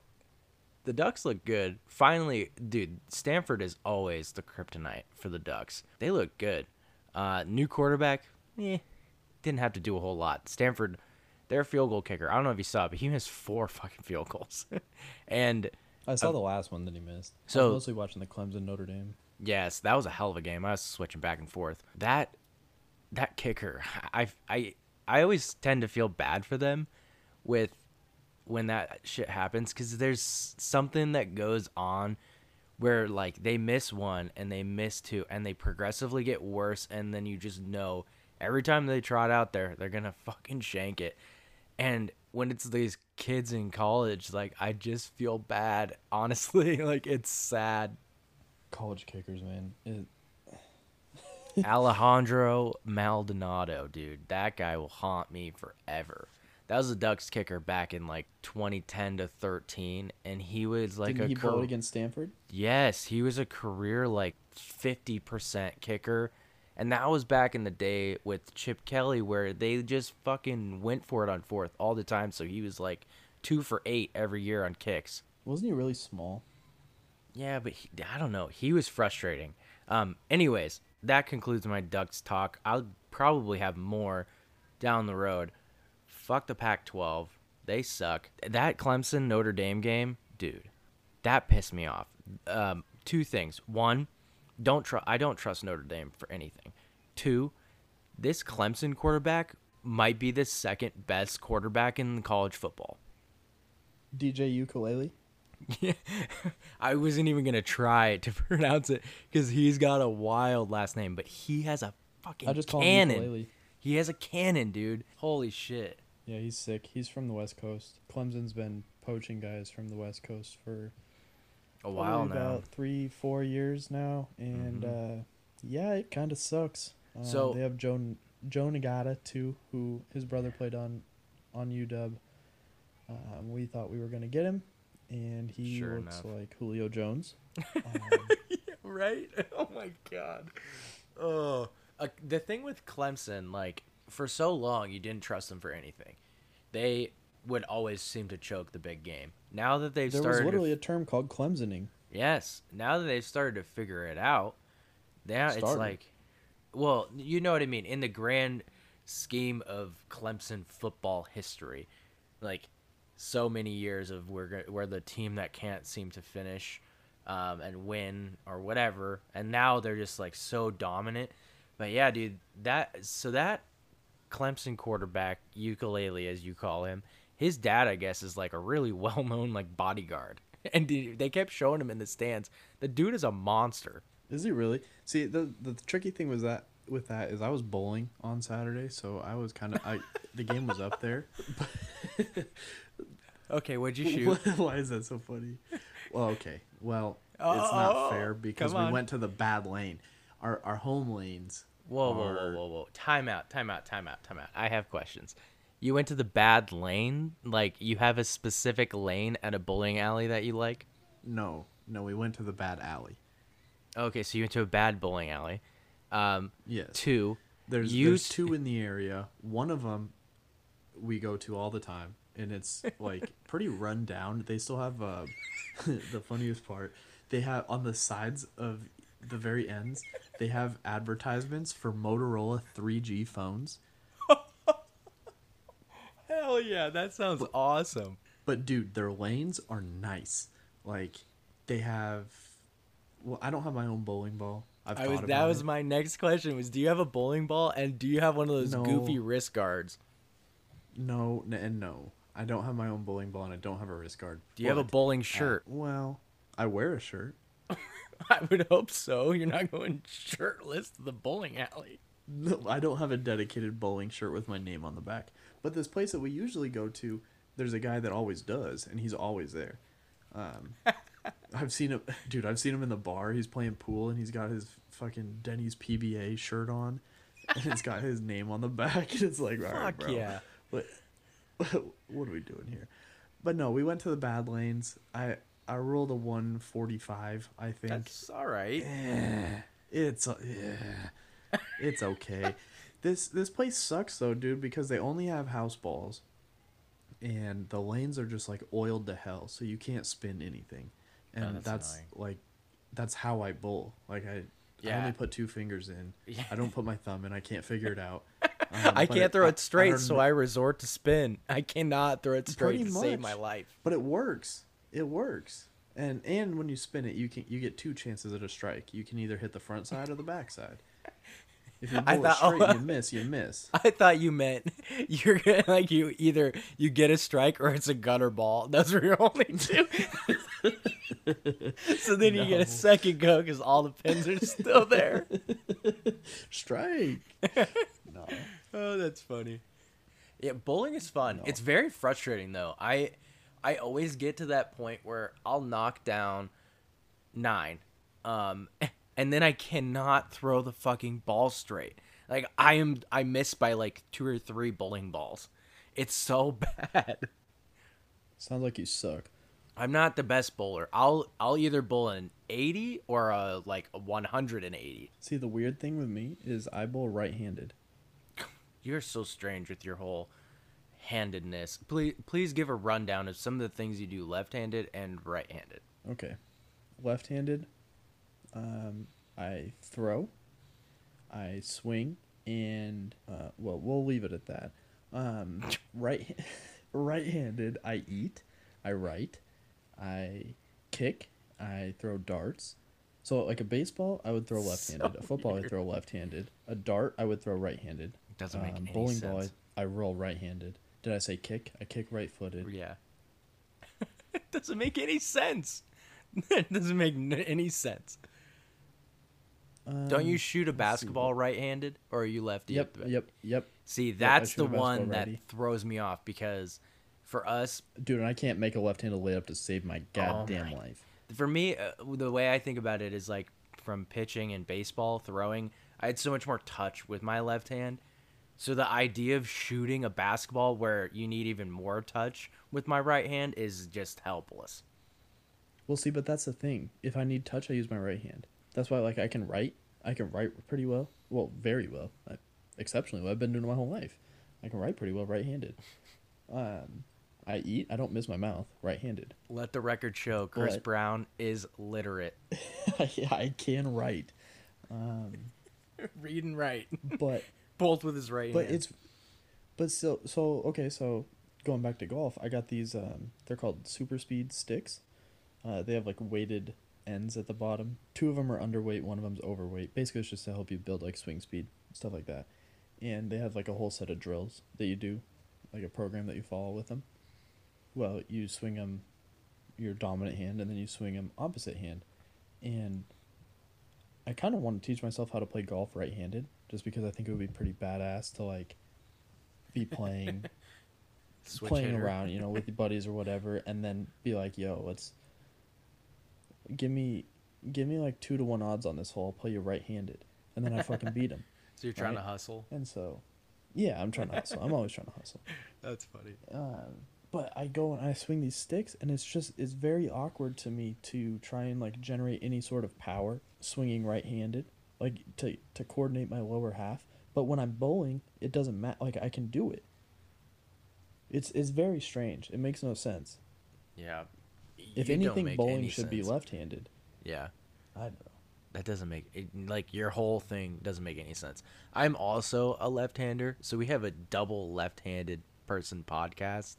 the Ducks look good. Finally, dude, Stanford is always the kryptonite for the Ducks. They look good. Uh, new quarterback, eh, didn't have to do a whole lot. Stanford, their field goal kicker. I don't know if you saw, it, but he missed four <laughs> fucking field goals, <laughs> and I saw the last one that he missed. I so- was mostly watching the Clemson Notre Dame. Yes, that was a hell of a game. I was switching back and forth. That that kicker, I I I always tend to feel bad for them with when that shit happens cuz there's something that goes on where like they miss one and they miss two and they progressively get worse and then you just know every time they trot out there they're to <laughs> fucking shank it. And when it's these kids in college, like I just feel bad. <laughs> Honestly, like it's sad. College kickers, man. It, Alejandro Maldonado, dude. That guy will haunt me forever. That was the Ducks kicker back in like 2010 to 13, and he was like didn't a he car- against Stanford? yes, he was a career like 50% kicker, and that was back in the day with Chip Kelly where they just fucking went for it on fourth all the time. So he was like two for eight every year on kicks. Wasn't he really small? Yeah, but he, I don't know. He was frustrating. Um, anyways, that concludes my Ducks talk. I'll probably have more down the road. Fuck the Pac 12. They suck. That Clemson Notre Dame game, dude, that pissed me off. Um, two things. One, don't tr- I don't trust Notre Dame for anything. Two, this Clemson quarterback might be the second best quarterback in college football. DJ Ukulele. Yeah, <laughs> I wasn't even gonna try to <laughs> pronounce it because he's got a wild last name, but he has a fucking I just call him cannon. He has a cannon, dude. Holy shit! Yeah, he's sick. He's from the West Coast. Clemson's been poaching guys from the West Coast for A while probably now. about three, four years now, and uh, yeah, it kind of sucks. Uh, So- they have Joe Joe Ngata too, who his brother played on on UW. Um, we thought we were gonna get him, and he Sure looks enough. like Julio Jones. Um, <laughs> right? <laughs> Oh my god. Oh, uh, the thing with Clemson, like for so long, you didn't trust them for anything. They would always seem to choke the big game. Now that they've there was started, to literally a term called Clemsoning. Yes. Now that they've started to figure it out, now it's like, well, you know what I mean. In the grand scheme of Clemson football history, like so many years of we're we're the team that can't seem to finish um, and win or whatever, and now they're just like so dominant. But yeah, dude, that so that Clemson quarterback ukulele as you call him, his dad I guess is like a really <laughs> well known like bodyguard, <laughs> and dude, they kept showing him in the stands. The dude is a monster. Is he really? See, the the tricky thing was that with that is I was bowling on Saturday, so I was kind of I the game was up there. <laughs> Okay, what'd you shoot? <laughs> Why is that so funny? Well, okay. Well, it's Oh, not fair because we went to the bad lane. Our our home lanes. Whoa, whoa, whoa, whoa, whoa! Time out, time out, time out, time out. I have questions. You went to the bad lane? Like you have a specific lane at a bowling alley that you like? No, no, we went to the bad alley. Okay, so you went to a bad bowling alley. Um, Yes. two. There's you there's two in the area. One of them we go to all the time, and it's like <laughs> pretty run down. They still have uh, <laughs> the funniest part. They have on the sides of the very ends. They have advertisements for Motorola 3G phones. <laughs> Hell yeah, that sounds awesome. But dude, their lanes are nice. Like they have. Well, I don't have my own bowling ball. I've I was that was it. my next question was do you have a bowling ball and do you have one of those No. goofy wrist guards? no n- and no. I don't have my own bowling ball and I don't have a wrist guard. Do you have a bowling uh, shirt? well, I wear a shirt. <laughs> I would hope so. You're not going shirtless to the bowling alley. No, I don't have a dedicated bowling shirt with my name on the back. But this place that we usually go to, there's a guy that always does, and he's always there. Um, <laughs> I've seen him, <laughs> dude. I've seen him in the bar. He's playing pool, and he's got his fucking Denny's PBA shirt on, and it's got his name on the back. <laughs> And it's like, all right, Fuck bro. yeah. What, <laughs> what are we doing here? But no, we went to the bad lanes. I I rolled a 145. I think That's all right. Eh, it's yeah, it's okay. This this place sucks though, dude, because they only have house balls, and the lanes are just like oiled to hell, so you can't spin anything, and Oh, that's that's, like, that's how I bowl. Like I, I only put two fingers in. Yeah. I don't put my thumb in. I can't figure it out. <laughs> Um, I can't throw it straight, don't so I resort to spin. I cannot throw it straight to save my life. But it works. It works. And and when you spin it, you can you get two chances at a strike. You can either hit the front side or the back side. If you I thought- straight and you miss, you miss. <laughs> I thought you meant <laughs> you're gonna like you either you get a strike or it's a gutter ball. <laughs> Those are your only two. so then you get a second go because all the pins are still there. Strike. no. Oh, that's funny. Yeah, bowling is fun. It's very frustrating though. I I always get to that point where I'll knock down nine, um, and then I cannot throw the fucking ball straight. Like I am, I miss by like two or three bowling balls. It's so <laughs> bad. Sounds like you suck. I'm not the best bowler. I'll I'll either bowl an 80 or a like a 180. See, the weird thing with me is I bowl right-handed. <laughs> You're so strange with your whole handedness. Please please give a rundown of some of the things you do left-handed and right-handed. Okay. Left-handed, um, I throw, I swing, and uh, well, we'll leave it at that. Um, <laughs> right, right-handed, I eat, I write, I kick, I throw darts. So like a baseball, I would throw <laughs> left-handed. So a football, I throw left-handed. A dart, I would throw right-handed. Doesn't make any Um, bowling ball. I, I roll right-handed. Did I say kick? I kick right-footed. Yeah. <laughs> it doesn't make any sense. it doesn't make n- any sense. Don't you Um, shoot a basketball right-handed or are you lefty? Yep, yep, yep. See, that's shoot the one that righty. throws me off because for us, Dude, I can't make a left-handed layup to save my goddamn my- life. for me, uh, the way I think about it is like from pitching and baseball, throwing, I had so much more touch with my left hand. So the idea of shooting a basketball where you need even more touch with my right hand is just helpless. Well, see, but that's the thing. If I need touch, I use my right hand. That's why, like, I can write. I can write pretty well. Well, very well. I, exceptionally well. I've been doing it my whole life. I can write pretty well right-handed. Um, I eat. I don't miss my mouth. Right-handed. Let the record show Chris What? Brown is literate. <laughs> I, I can write. Um, <laughs> Read and write. but <laughs> Both with his right but hand. it's but still so okay so going back to golf i got these um they're called super speed sticks uh they have like weighted ends at the bottom. Two of them are underweight one of them's overweight. Basically it's just to help you build like swing speed stuff like that. And they have like a whole set of drills that you do like a program that you follow with them well you swing them your dominant hand and then you swing them opposite hand. And i kind of want to teach myself how to play golf right-handed just because i think it would be pretty badass to like be <laughs> playing playing hitter. around you know with your buddies or whatever and then be like yo let's give me give me like two to one odds on this hole i'll play you right-handed and then i fucking beat him <laughs> So you're trying right? to hustle. and so yeah i'm trying to hustle i'm always trying to hustle <laughs> That's funny. um, but I go and I swing these sticks, and it's just it's very awkward to me to try and like generate any sort of power swinging right-handed, like to to coordinate my lower half. But when I'm bowling, it doesn't matter. Like I can do it. It's it's very strange. It makes no sense. Yeah. If anything, bowling any should be left-handed. Yeah. I don't know. That doesn't make it, like your whole thing doesn't make any sense. I'm also a left-hander, so we have a double left-handed person podcast.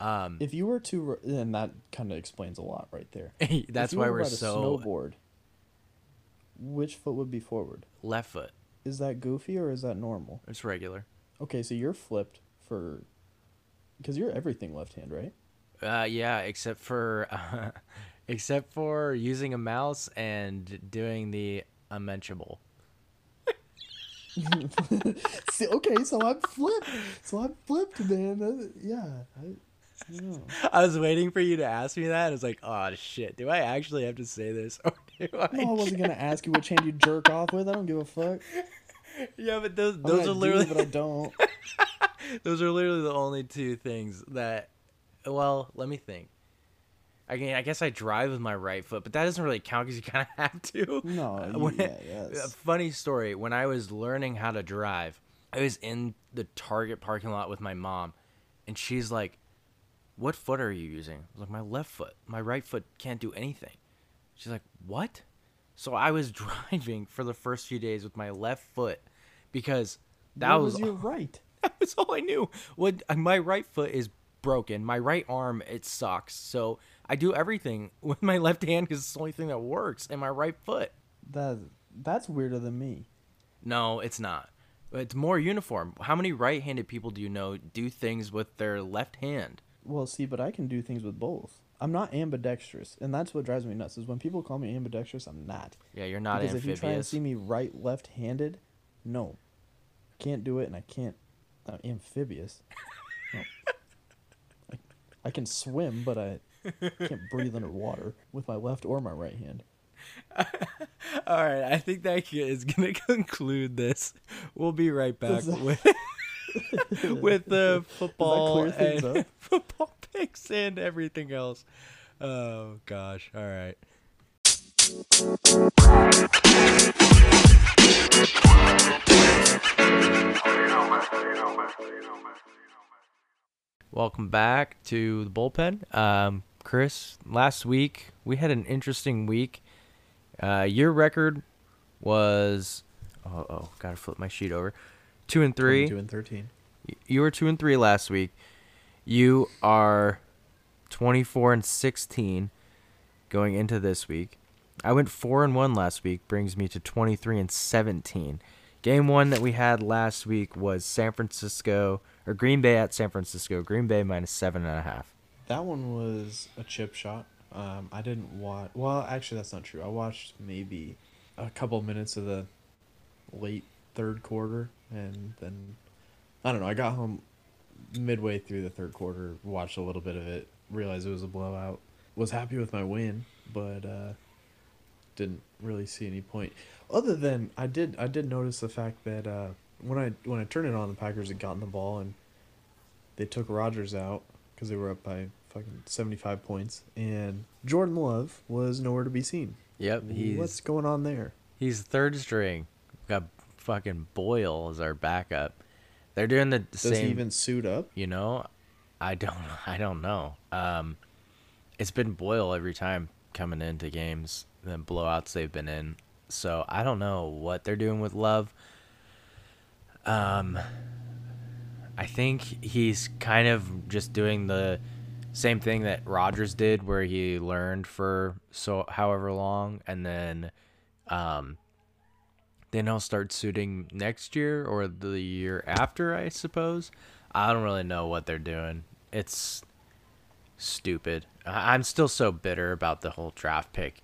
Um, If you were to, and that kind of explains a lot right there. <laughs> that's If you why were we're ride a so snowboard. Which foot would be forward? left foot. Is that goofy or is that normal? It's regular. Okay, so you're flipped for because you're everything left hand, right? Uh, yeah, except for uh, <laughs> except for using a mouse and doing the unmentionable. <laughs> See, okay, so I'm flipped. So I'm flipped, man. That- yeah, I, I. I was waiting for you to ask me that. I was like, oh shit, do I actually have to say this or do I? No, I wasn't gonna <laughs> ask you which hand you jerk off with. I don't give a fuck. Yeah, but those I mean, those I are do, literally but I don't. those are literally the only two things that. Well, let me think. I mean, I guess I drive with my right foot, but that doesn't really count because you kind of <laughs> have to. No, <laughs> you- when- yeah, <laughs> it's- funny story. When I was learning how to drive, I was in the Target parking lot with my mom, and she's like, "What foot are you using?" I was like, "My left foot. My right foot can't do anything." She's like, "What?" So I was driving for the first few days with my left foot because that What was, was your right. that was all I knew. What my right foot is broken. My right arm it sucks. So I do everything <laughs> with my left hand because it's the only thing that works, and my right foot. That that's weirder than me. No, it's not. It's more uniform. How many right-handed people do you know do things with their left hand? Well, see, but I can do things with both. I'm not ambidextrous, and that's what drives me nuts. Is when people call me ambidextrous, I'm not. Yeah, you're not because if you try and see me right left-handed, no, can't do it, and I can't. I'm amphibious. <laughs> No. I, I can swim, but I can't breathe underwater with my left or my right hand. <laughs> All right, I think that is going <laughs> to conclude this. We'll be right back that- with <laughs> with the football and football picks and everything else. Oh gosh! All right. Welcome back to the bullpen. Um, Chris, last week we had an interesting week. Uh, your record was oh oh gotta flip my sheet over. Two and three. Two and thirteen. You were two and three last week. You are twenty four and sixteen going into this week. I went four and one last week, brings me to twenty three and seventeen. Game one that we had last week was San Francisco or Green Bay at San Francisco. Green Bay minus seven and a half. That one was a chip shot. Um, I didn't watch. Well, actually, that's not true. I watched maybe a couple minutes of the late third quarter, and then I don't know. I got home midway through the third quarter, watched a little bit of it, realized it was a blowout. Was happy with my win, but uh, didn't really see any point. Other than I did, I did notice the fact that uh, when I when I turned it on, the Packers had gotten the ball and they took Rodgers out because they were up by fucking seventy five points, and Jordan Love was nowhere to be seen. Yep, he's What's going on there? He's third string. We Got fucking Boyle as our backup. They're doing the Does same. he even suit up? You know, I don't. <laughs> I don't know. Um, it's been Boyle every time coming into games, the blowouts they've been in. So I don't know what they're doing with Love. Um, I think he's kind of just doing the same thing that Rodgers did, where he learned for so however long, and then, um, then he'll start suiting next year or the year after, I suppose. I don't really know what they're doing. It's stupid. I'm still so bitter about the whole draft pick,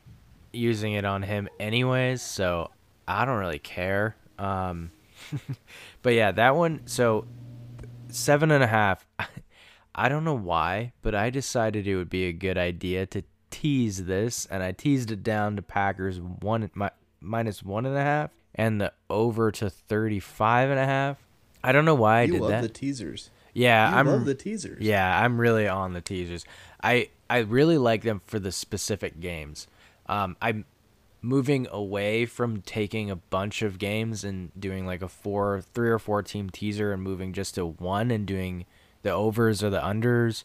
using it on him anyways. So I don't really care. Um, <laughs> but yeah, that one. So seven and a half. I don't know why, but I decided it would be a good idea to tease this, and I teased it down to Packers one mi- minus one and a half, and the over to thirty-five and a half. I don't know why I you did love that. the teasers. yeah, you I'm love the teasers. yeah, I'm really on the teasers. I I really like them for the specific games. Um, I'm moving away from taking a bunch of games and doing like a four, three or four team teaser, and moving just to one and doing the overs or the unders,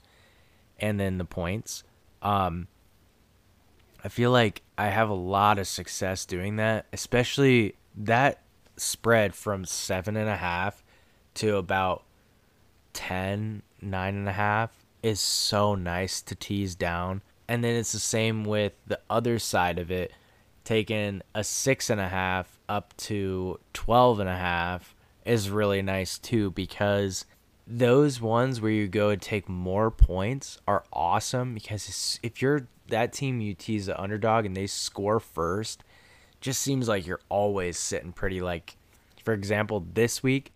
and then the points. Um, I feel like I have a lot of success doing that, especially that spread from seven and a half to about 10, nine and a half is so nice to tease down. And then it's the same with the other side of it, taking a six and a half up to 12 and a half is really nice too because those ones where you go and take more points are awesome because if you're that team you tease the underdog and they score first just seems like you're always sitting pretty like for example this week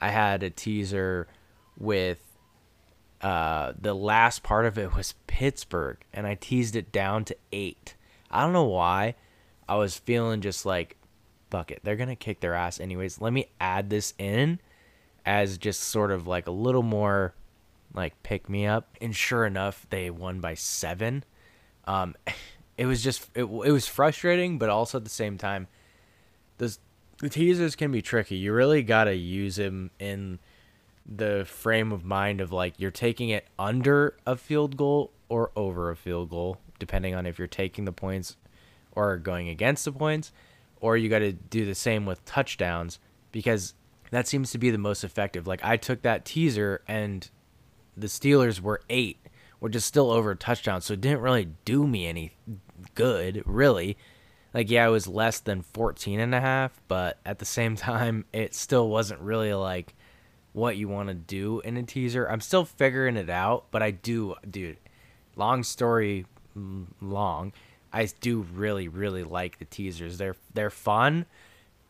i had a teaser with uh the last part of it was pittsburgh and i teased it down to eight. I don't know why i was feeling just like fuck it they're gonna kick their ass anyways. Let me add this in as just sort of like a little more like pick me up. And sure enough they won by seven. Um <laughs> it was just it, it was frustrating but also at the same time this the teasers can be tricky. You really got to use them in the frame of mind of like you're taking it under a field goal or over a field goal, depending on if you're taking the points or going against the points, or you got to do the same with touchdowns because that seems to be the most effective. Like I took that teaser and the Steelers were eight, which is still over a touchdown, so it didn't really do me any good, really. Like yeah, it was less than 14 and a half, but at the same <laughs> time, it still wasn't really like what you want to do in a teaser. I'm still figuring it out, but I do, dude. Long story mm, long, I do really really like the teasers. They're they're fun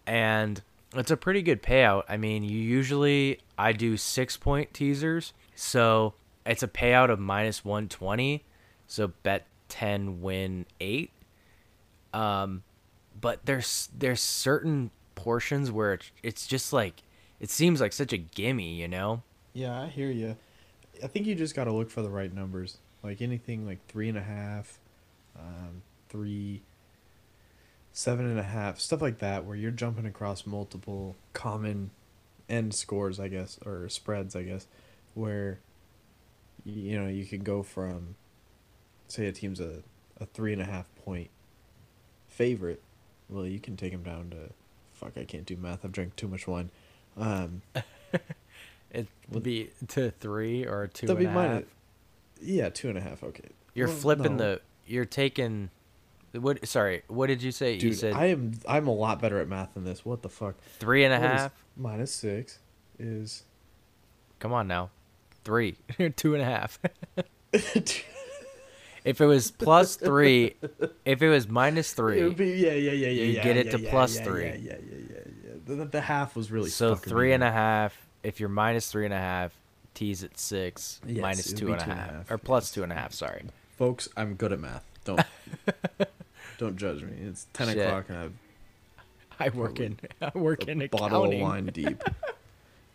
and it's a pretty good payout. I mean, you usually I do 6 point teasers. So, it's a payout of minus 120. So bet 10 win 8. Um but there's there's certain portions where it's, it's just like it seems like such a gimme, you know? Yeah, I hear you. I think you just got to look for the right numbers. Like anything like three and a half, um, three, seven and a half, stuff like that, where you're jumping across multiple common end scores, I guess, or spreads, I guess, where you know you can go from, say, a team's a, a three and a half point favorite. Well, you can take them down to, fuck, I can't do math. I've drank too much wine. Um, <laughs> it would be to three or two That'd a half. minus- yeah, two and a half. Okay. You're Well, flipping no. the. You're taking. What? Sorry. What did you say? you said I am I'm a lot better at math than this. What the fuck? three and a What is half. minus six is Come on now, three, <laughs> two and a half. <laughs> if it was plus three, if it was minus three, would be yeah yeah yeah yeah. You yeah, get it yeah, to yeah, plus yeah, three. Yeah yeah yeah yeah. yeah. The, the, the half was really so fucking three me and a up. half. If you're minus three and a half, tease at six, Yes, minus it would two be and a a half, half, or plus yes. two and a half. Sorry. Folks, I'm good at math. Don't <laughs> don't judge me. It's ten Shit. o'clock and I I work in. <laughs> I work in a bottle of wine deep. <laughs>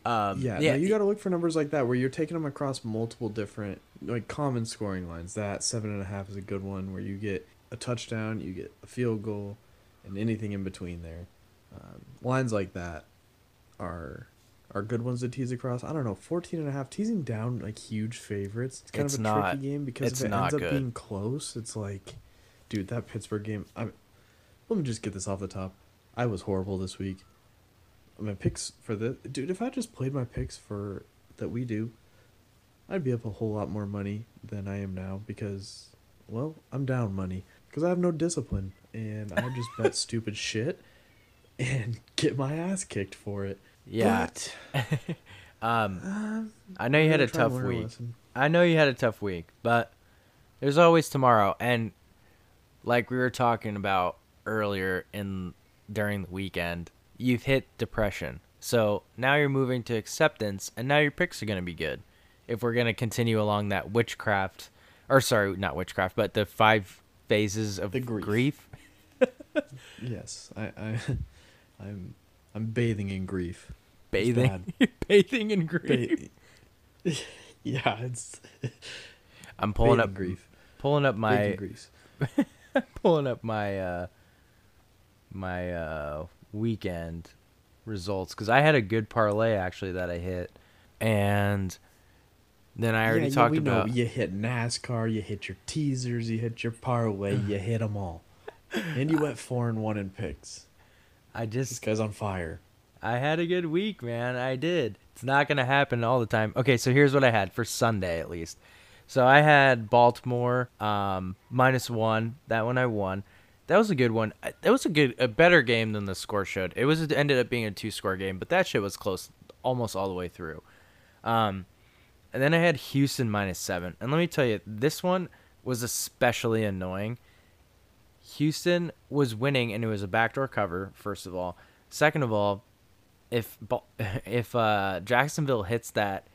Um, Yeah, yeah. no, you got to look for numbers like that where you're taking them across multiple different, like common scoring lines. That seven and a half is a good one where you get a touchdown, you get a field goal, and anything in between there. Um, lines like that are are good ones to tease across. I don't know, 14 and a half teasing down like huge favorites. It's kind It's of a not- tricky game because if it ends up good. being close, it's like, dude, that Pittsburgh game. I let me just get this off the top. I was horrible this week. My picks for the dude. If I just played my picks for that we do, I'd be up a whole lot more money than I am now because, well, I'm down money because I have no discipline and I just <laughs> bet stupid shit and get my ass kicked for it. Yeah. But, <laughs> Um, um, I know you had a tough week. lesson. I know you had a tough week, but there's always tomorrow. And like we were talking about earlier in during the weekend, you've hit depression. So now you're moving to acceptance, and now your picks are going to be good. If we're going to continue along that witchcraft, or sorry, not witchcraft, but the five phases of The grief. grief. <laughs> Yes, I, I, <laughs> I'm, I'm bathing in grief. Bathing, <laughs> bathing in grief. Ba- yeah, it's I'm pulling bathing up, grief. pulling up my. <laughs> pulling up my uh my uh weekend results because I had a good parlay actually that I hit, and then I already yeah, talked we about Know you hit NASCAR, you hit your teasers, you hit your parlay, you hit them all, <laughs> and you went four and one in picks. I just This guy's on fire. I had a good week, man. I did. It's not gonna happen all the time. Okay, so here's what I had for Sunday at least. So I had Baltimore um, minus one. That one I won. That was a good one. That was a good, a better game than the score showed. It was it ended up being a two score game, but that shit was close almost all the way through. Um, and then I had Houston minus seven. And let me tell you, this one was especially annoying. Houston was winning, and it was a backdoor cover. First of all, second of all, if <laughs> if uh, Jacksonville hits that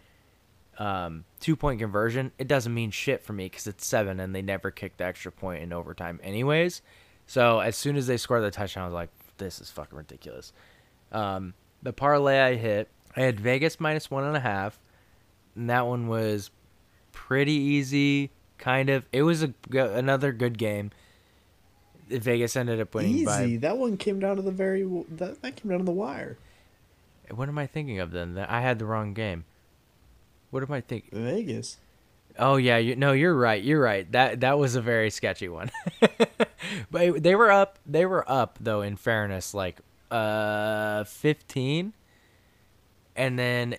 um, two point conversion, it doesn't mean shit for me because it's seven, and they never kick the extra point in overtime, anyways. So as soon as they scored the touchdown, I was like, "This is fucking ridiculous." Um, the parlay I hit, I had Vegas minus one and a half, and that one was pretty easy. Kind of, it was a another good game. Vegas ended up winning Easy. by. That one came down to the very. That that came down to the wire. What am I thinking of then? That- I had the wrong game. What am I thinking? Vegas. Oh yeah, you, no, you're right. You're right. That that was a very sketchy one. <laughs> but they were up. They were up though. In fairness, like uh, fifteen, and then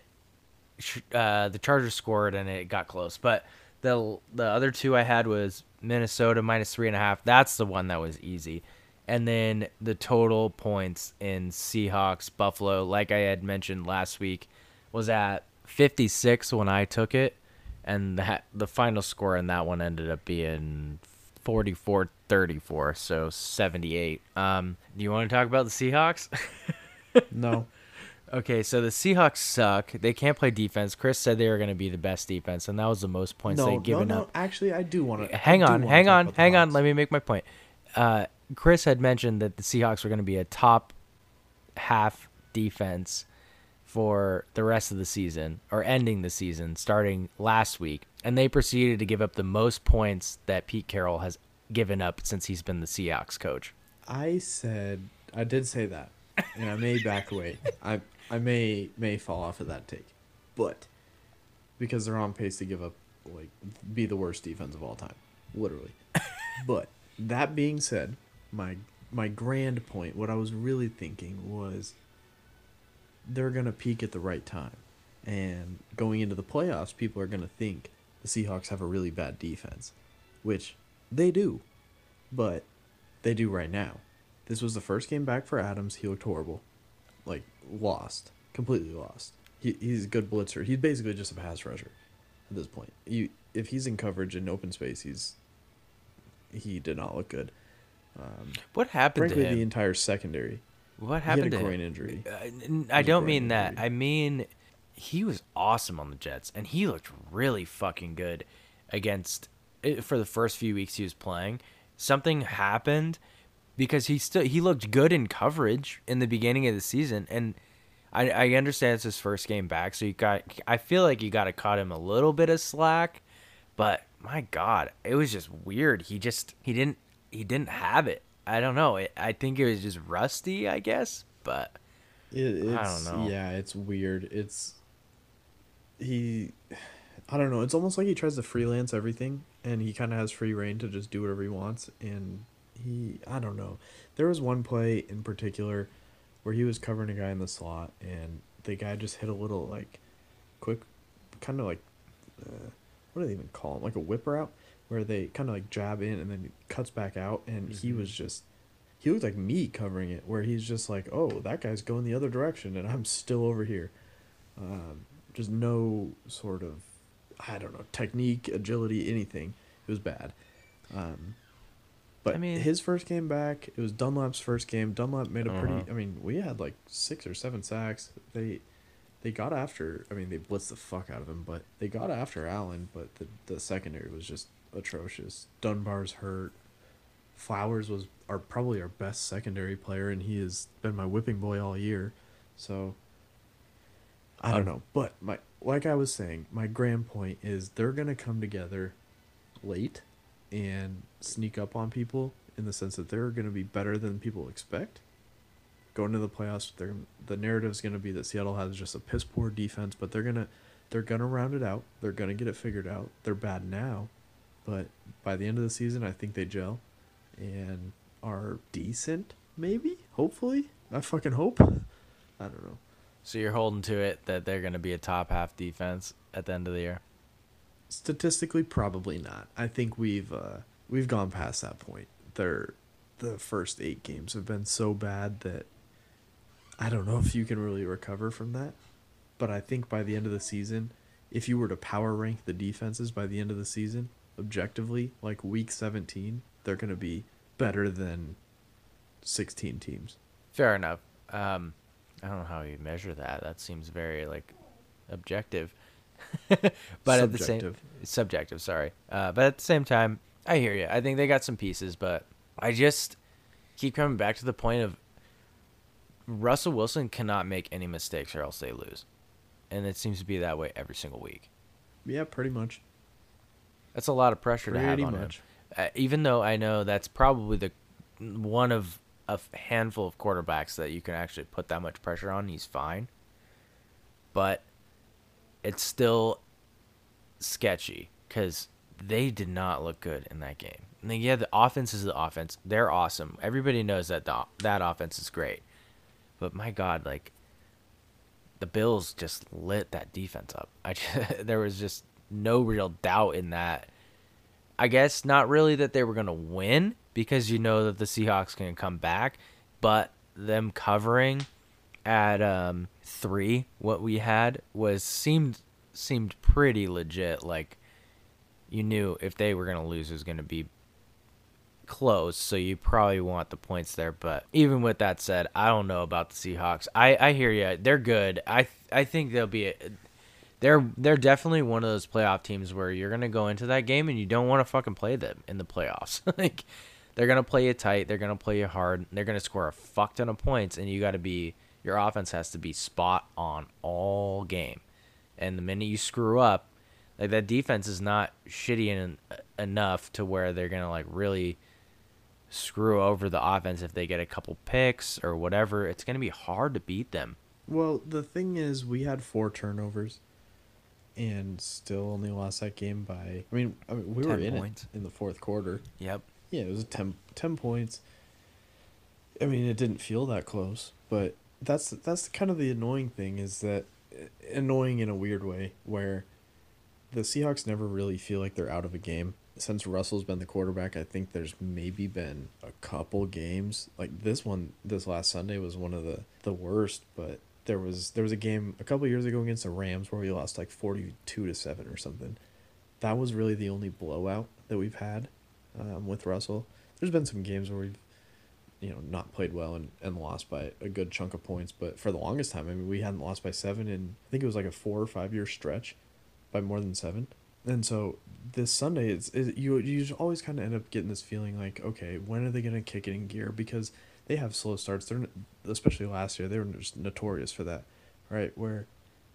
uh, the Chargers scored and it got close. But the the other two I had was Minnesota minus three and a half. That's the one that was easy. And then the total points in Seahawks Buffalo, like I had mentioned last week, was at 56 when I took it, and that the final score in that one ended up being 44-34, so 78. Um, do you want to talk about the Seahawks? <laughs> No. Okay, so the Seahawks suck. They can't play defense. Chris said they were going to be the best defense, and that was the most points no, they'd no, given no. up. Actually, I do want to. Hang on, hang on, hang on. Let me make my point. Uh, Chris had mentioned that the Seahawks were going to be a top half defense for the rest of the season or ending the season starting last week, and they proceeded to give up the most points that Pete Carroll has given up since he's been the Seahawks coach. I said I did say that, and I may back away. I I may may fall off of that take, but because they're on pace to give up like be the worst defense of all time, literally. but that being said, my my grand point, what I was really thinking was they're gonna peak at the right time, and going into the playoffs, people are gonna think the Seahawks have a really bad defense, which they do, but they do right now. This was the first game back for Adams. He looked horrible, like lost, completely lost. He he's a good blitzer. He's basically just a pass rusher at this point. You if he's in coverage in open space, he's he did not look good. Um, What happened frankly, to the entire secondary. What He had happened a to groin him? injury. Uh, n- I don't mean that. injury. I mean he was awesome on the Jets, and he looked really fucking good against eh, for the first few weeks he was playing. Something happened because he still he looked good in coverage in the beginning of the season, and I I understand it's his first game back, so you got I feel like you got to cut him a little bit of slack, but my God, it was just weird. He just he didn't he didn't have it. I don't know. It, I think it was just rusty, I guess, but. It, it's, I don't know. Yeah, it's weird. It's he. I don't know. It's almost like he tries to freelance everything, and he kind of has free reign to just do whatever he wants. And he, I don't know. There was one play in particular where he was covering a guy in the slot, and the guy just hit a little like quick, kind of like, uh, what do they even call him? Like a whip route, where they kind of like jab in and then cuts back out, and he was just he looked like me covering it, where he's just like, oh, that guy's going the other direction, and I'm still over here. Um, just no sort of, I don't know, technique, agility, anything. It was bad. Um, but I mean- his first game back, it was Dunlap's first game. Dunlap made a pretty. Uh-huh. I mean, we had like six or seven sacks. They, they got after. I mean, they blitzed the fuck out of him, but they got after Allen. But the the secondary was just atrocious. Dunbar's hurt. Flowers was our probably our best secondary player, and he has been my whipping boy all year. So I don't know, but my like I was saying, my grand point is they're gonna come together late and sneak up on people in the sense that they're gonna be better than people expect. Going to the playoffs, they're the narrative's gonna be that Seattle has just a piss poor defense, but they're gonna they're gonna round it out. They're gonna get it figured out. They're bad now, but by the end of the season, I think they gel and are decent. Maybe, hopefully, I fucking hope. I don't know. So you're holding to it that they're going to be a top half defense at the end of the year. Statistically, probably not. I think we've uh, we've gone past that point. They're the first eight games have been so bad that I don't know if you can really recover from that. But I think by the end of the season, if you were to power rank the defenses by the end of the season, objectively, like week 17, they're going to be better than 16 teams. Fair enough. Um, I don't know how you measure that. That seems very like objective. <laughs> but at the same Subjective. subjective, sorry. Uh, but at the same time, I hear you. I think they got some pieces, but I just keep coming back to the point of Russell Wilson cannot make any mistakes or else they lose. And it seems to be that way every single week. Yeah, pretty much. That's a lot of pressure to have on much. him. Uh, even though I know that's probably the one of a handful of quarterbacks that you can actually put that much pressure on. He's fine, but it's still sketchy because they did not look good in that game. And then, yeah, the offense is the offense. They're awesome. Everybody knows that the, that offense is great. But my God, like the Bills just lit that defense up. I <laughs> just, there was just no real doubt in that. I guess not really that they were going to win because you know that the Seahawks can come back, but them covering at um 3 what we had was seemed seemed pretty legit like you knew if they were going to lose it was going to be close, so you probably want the points there. But even with that said, I don't know about the Seahawks. I I hear you. They're good. I I think they'll be. They're they're definitely one of those playoff teams where you're gonna go into that game and you don't want to fucking play them in the playoffs. <laughs> like they're gonna play you tight. They're gonna play you hard. They're gonna score a fuck ton of points, and you got to be your offense has to be spot on all game. And the minute you screw up, like that defense is not shitty in, enough to where they're gonna like really screw over the offense if they get a couple picks or whatever. It's to be hard to beat them. Well, the thing is, we had four turnovers, and still only lost that game by. I mean, I mean we were in points. it in the fourth quarter. Yep. Yeah, it was 10, 10 points. I mean, it didn't feel that close, but that's that's kind of the annoying thing is that eh, annoying in a weird way where the Seahawks never really feel like they're out of a game since Russell's been the quarterback, I think there's maybe been a couple games like this one. This last Sunday was one of the the worst, but there was there was a game a couple years ago against the Rams where we lost like forty two to seven or something. That was really the only blowout that we've had um, with Russell. There's been some games where we've you know not played well and, and lost by a good chunk of points, but for the longest time, I mean, we hadn't lost by seven in I think it was like a four or five year stretch by more than seven. And so this Sunday, it's it, you you always kind of end up getting this feeling like, okay, when are they gonna kick it in gear? Because they have slow starts. They're especially last year they were just notorious for that, right? Where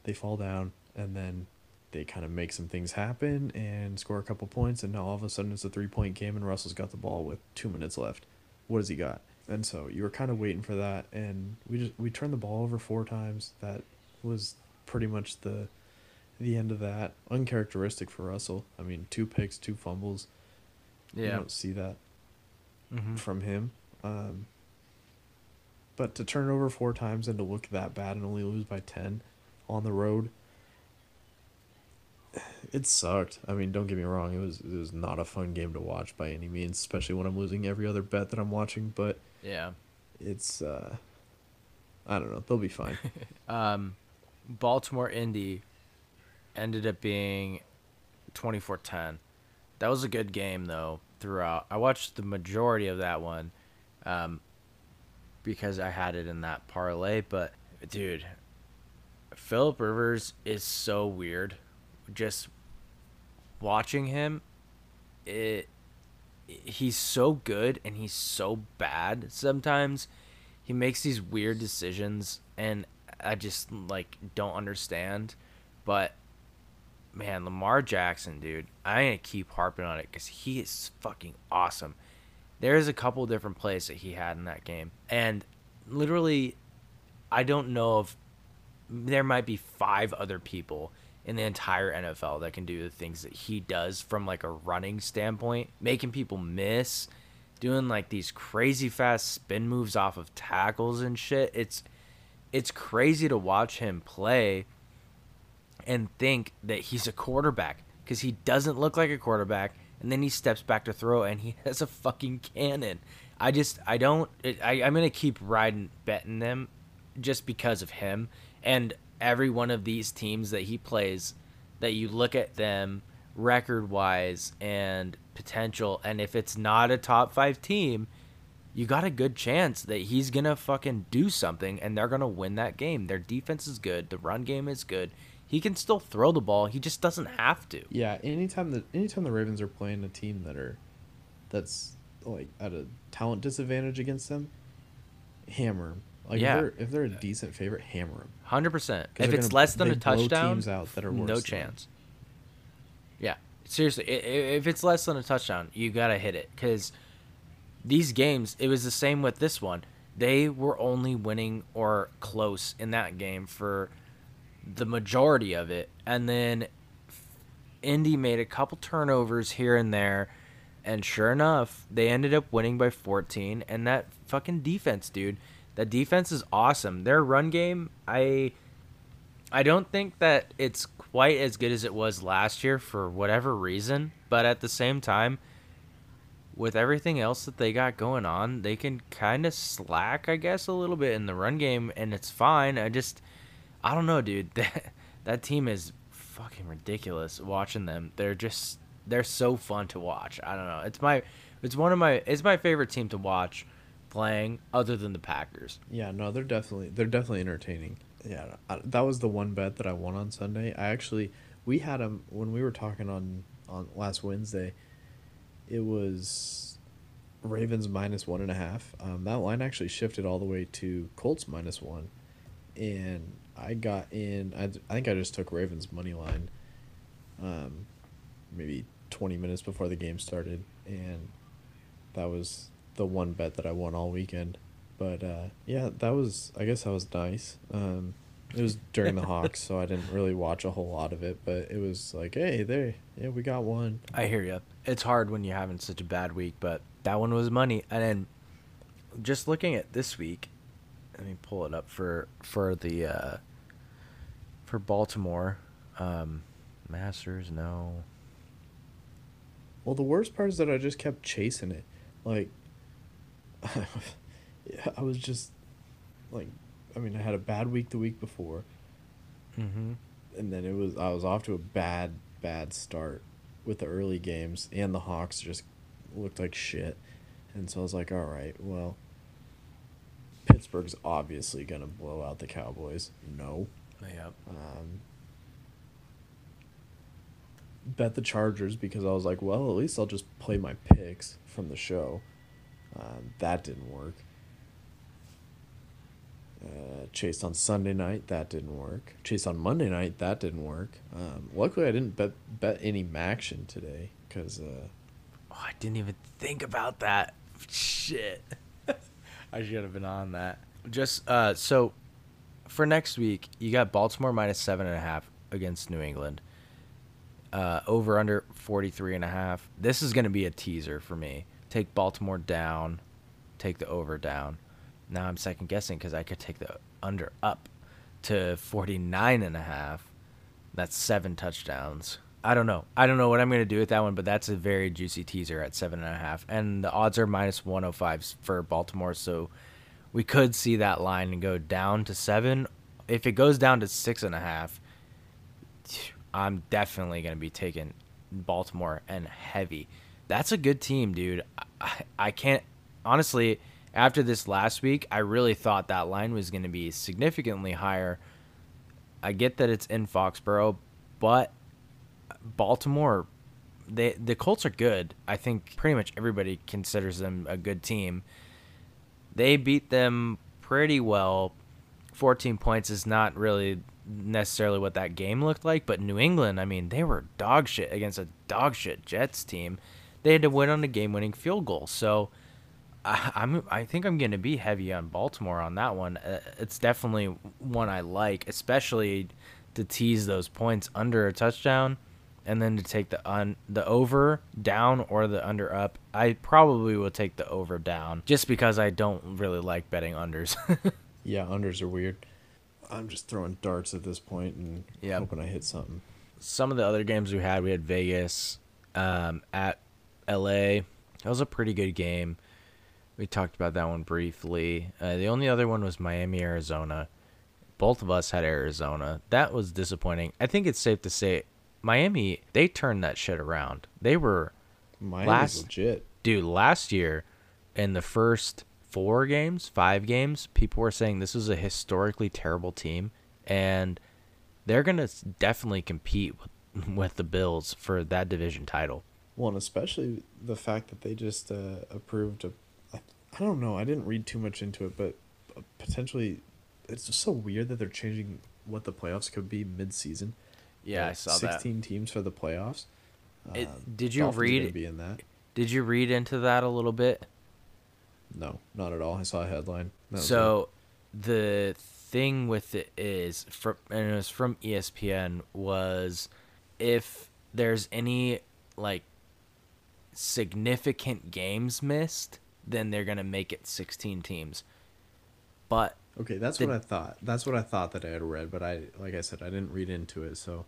they fall down and then they kind of make some things happen and score a couple points, and now all of a sudden it's a three point game and Russell's got the ball with two minutes left. What has he got? And so you were kind of waiting for that, and we just we turned the ball over four times. That was pretty much the the end of that. Uncharacteristic for Russell. I mean, two picks, two fumbles. Yeah. You don't see that mm-hmm. from him. Um, but to turn over four times and to look that bad and only lose by 10 on the road, it sucked. I mean, don't get me wrong. It was it was not a fun game to watch by any means, especially when I'm losing every other bet that I'm watching. But yeah, it's uh, I don't know. They'll be fine. <laughs> um, Baltimore Indy ended up being 24-10. That was a good game though throughout. I watched the majority of that one um, because I had it in that parlay. But dude, Philip Rivers is so weird. Just watching him, it he's so good and he's so bad sometimes. He makes these weird decisions and I just like don't understand. But man, Lamar Jackson, dude, I'm gonna keep harping on it because he is fucking awesome. There's a couple different plays that he had in that game, and literally, I don't know if there might be five other people in the entire NFL that can do the things that he does from like a running standpoint, making people miss, doing like these crazy fast spin moves off of tackles and shit. It's it's crazy to watch him play and think that he's a quarterback because he doesn't look like a quarterback and then he steps back to throw and he <laughs> has a fucking cannon. I just i don't I, i'm gonna keep riding betting them just because of him and every one of these teams that he plays that you look at them record wise and potential and if it's not a top five team you got a good chance that he's gonna fucking do something and they're gonna win that game. Their defense is good. The run game is good he can still throw the ball. He just doesn't have to. Yeah, anytime the anytime the Ravens are playing a team that are that's like at a talent disadvantage against them, hammer them. Like yeah. if they're, if they're a decent favorite, hammer them. Hundred percent. If it's gonna, less than a touchdown, teams out that are no chance. Yeah, seriously. If it's less than a touchdown, you gotta hit it because these games, it was the same with this one. They were only winning or close in that game for the majority of it. And then Indy made a couple turnovers here and there. And sure enough, they ended up winning by 14. And that fucking defense, dude. That defense is awesome. Their run game, I I don't think that it's quite as good as it was last year for whatever reason, but at the same time, with everything else that they got going on, they can kind of slack, I guess, a little bit in the run game, and it's fine. I just, I don't know, dude. <laughs> That that team is fucking ridiculous. Watching them, they're just, they're so fun to watch. I don't know. It's my, it's one of my, it's my favorite team to watch playing, other than the Packers. Yeah, no, they're definitely they're definitely entertaining. Yeah, I, that was the one bet that I won on Sunday. I actually we had them when we were talking on on last Wednesday. It was Ravens minus one and a half. Um, that line actually shifted all the way to Colts minus one, and I got in. I, I think I just took Ravens money line. Um, maybe twenty minutes before the game started, and that was the one bet that I won all weekend. But uh, yeah, that was I guess that was nice. Um, it was during the <laughs> Hawks, so I didn't really watch a whole lot of it. But it was like, hey, there, yeah, we got one. I hear you. It's hard when you're having such a bad week, but that one was money. And then just looking at this week, let me pull it up for for the uh, for Baltimore. Um, Masters, no. Well, the worst part is that I just kept chasing it. Like, <laughs> I was just like, I mean, I had a bad week the week before, Mm-hmm. and then it was I was off to a bad bad start with the early games, and the Hawks just looked like shit, and so I was like, all right, well, Pittsburgh's obviously gonna blow out the Cowboys. No. Yep. Um, bet the Chargers because I was like, well, at least I'll just play my picks from the show. Um, that didn't work. Uh, chased on Sunday night, that didn't work. Chased on Monday night, that didn't work. Um, luckily, I didn't bet bet any Maction today because uh, Oh, I didn't even think about that. Shit. I should have been on that. Just uh, so for next week, you got Baltimore minus seven and a half against New England. Uh, over under 43 and a half. This is going to be a teaser for me. Take Baltimore down, take the over down. Now I'm second guessing because I could take the under up to 49 and a half. That's seven touchdowns. I don't know. I don't know what I'm going to do with that one, but that's a very juicy teaser at seven and a half. And the odds are minus 105 for Baltimore. So we could see that line go down to seven. If it goes down to six and a half, I'm definitely going to be taking Baltimore and heavy. That's a good team, dude. I, I can't honestly. After this last week, I really thought that line was going to be significantly higher. I get that it's in Foxborough, but Baltimore, they the Colts are good. I think pretty much everybody considers them a good team. They beat them pretty well. 14 points is not really necessarily what that game looked like, but New England, I mean, they were dog shit against a dog shit Jets team. They had to win on a game-winning field goal. So I, I'm I think I'm going to be heavy on Baltimore on that one. Uh, it's definitely one I like, especially to tease those points under a touchdown and then to take the un the over down or the under up. I probably will take the over down just because I don't really like betting unders. <laughs> yeah, unders are weird. I'm just throwing darts at this point and Yep. hoping I hit something. Some of the other games we had, we had Vegas um, at LA. That was a pretty good game. We talked about that one briefly. Uh, the only other one was Miami, Arizona. Both of us had Arizona. That was disappointing. I think it's safe to say Miami, they turned that shit around. They were Miami's Last- legit. dude last year in the first four games five games people were saying this was a historically terrible team and they're gonna definitely compete with, <laughs> with the bills for that division title Well, and especially the fact that they just uh, approved a. I, I don't know. I didn't read too much into it, but uh, potentially, it's just so weird that they're changing what the playoffs could be mid-season. Yeah i saw that Sixteen teams for the playoffs. It- Um, did you Dolphins read Be in that. did you read into that a little bit No, not at all. I saw a headline. So the thing with it is from and it was from ESPN was if there's any like significant games missed, then they're gonna make it 16 teams. But okay. That's the- what I thought. That's what I thought that I had read, but I, like I said, I didn't read into it. So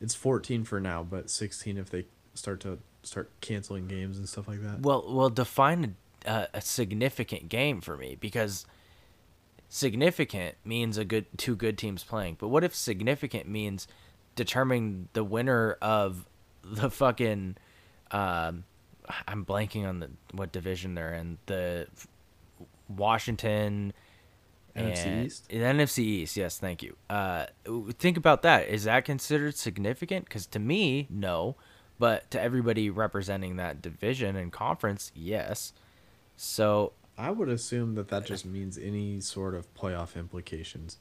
it's 14 for now, but 16 if they start to start canceling games and stuff like that. well, well, define a, a, significant game for me because significant means a good two good teams playing. But what if significant means determining the winner of the fucking um I'm blanking on the what division they're in. The Washington NFC East? The NFC East, yes, thank you. Uh, think about that. Is that considered significant? Because to me, no, but to everybody representing that division and conference, yes. So I would assume that that just means any sort of playoff implications.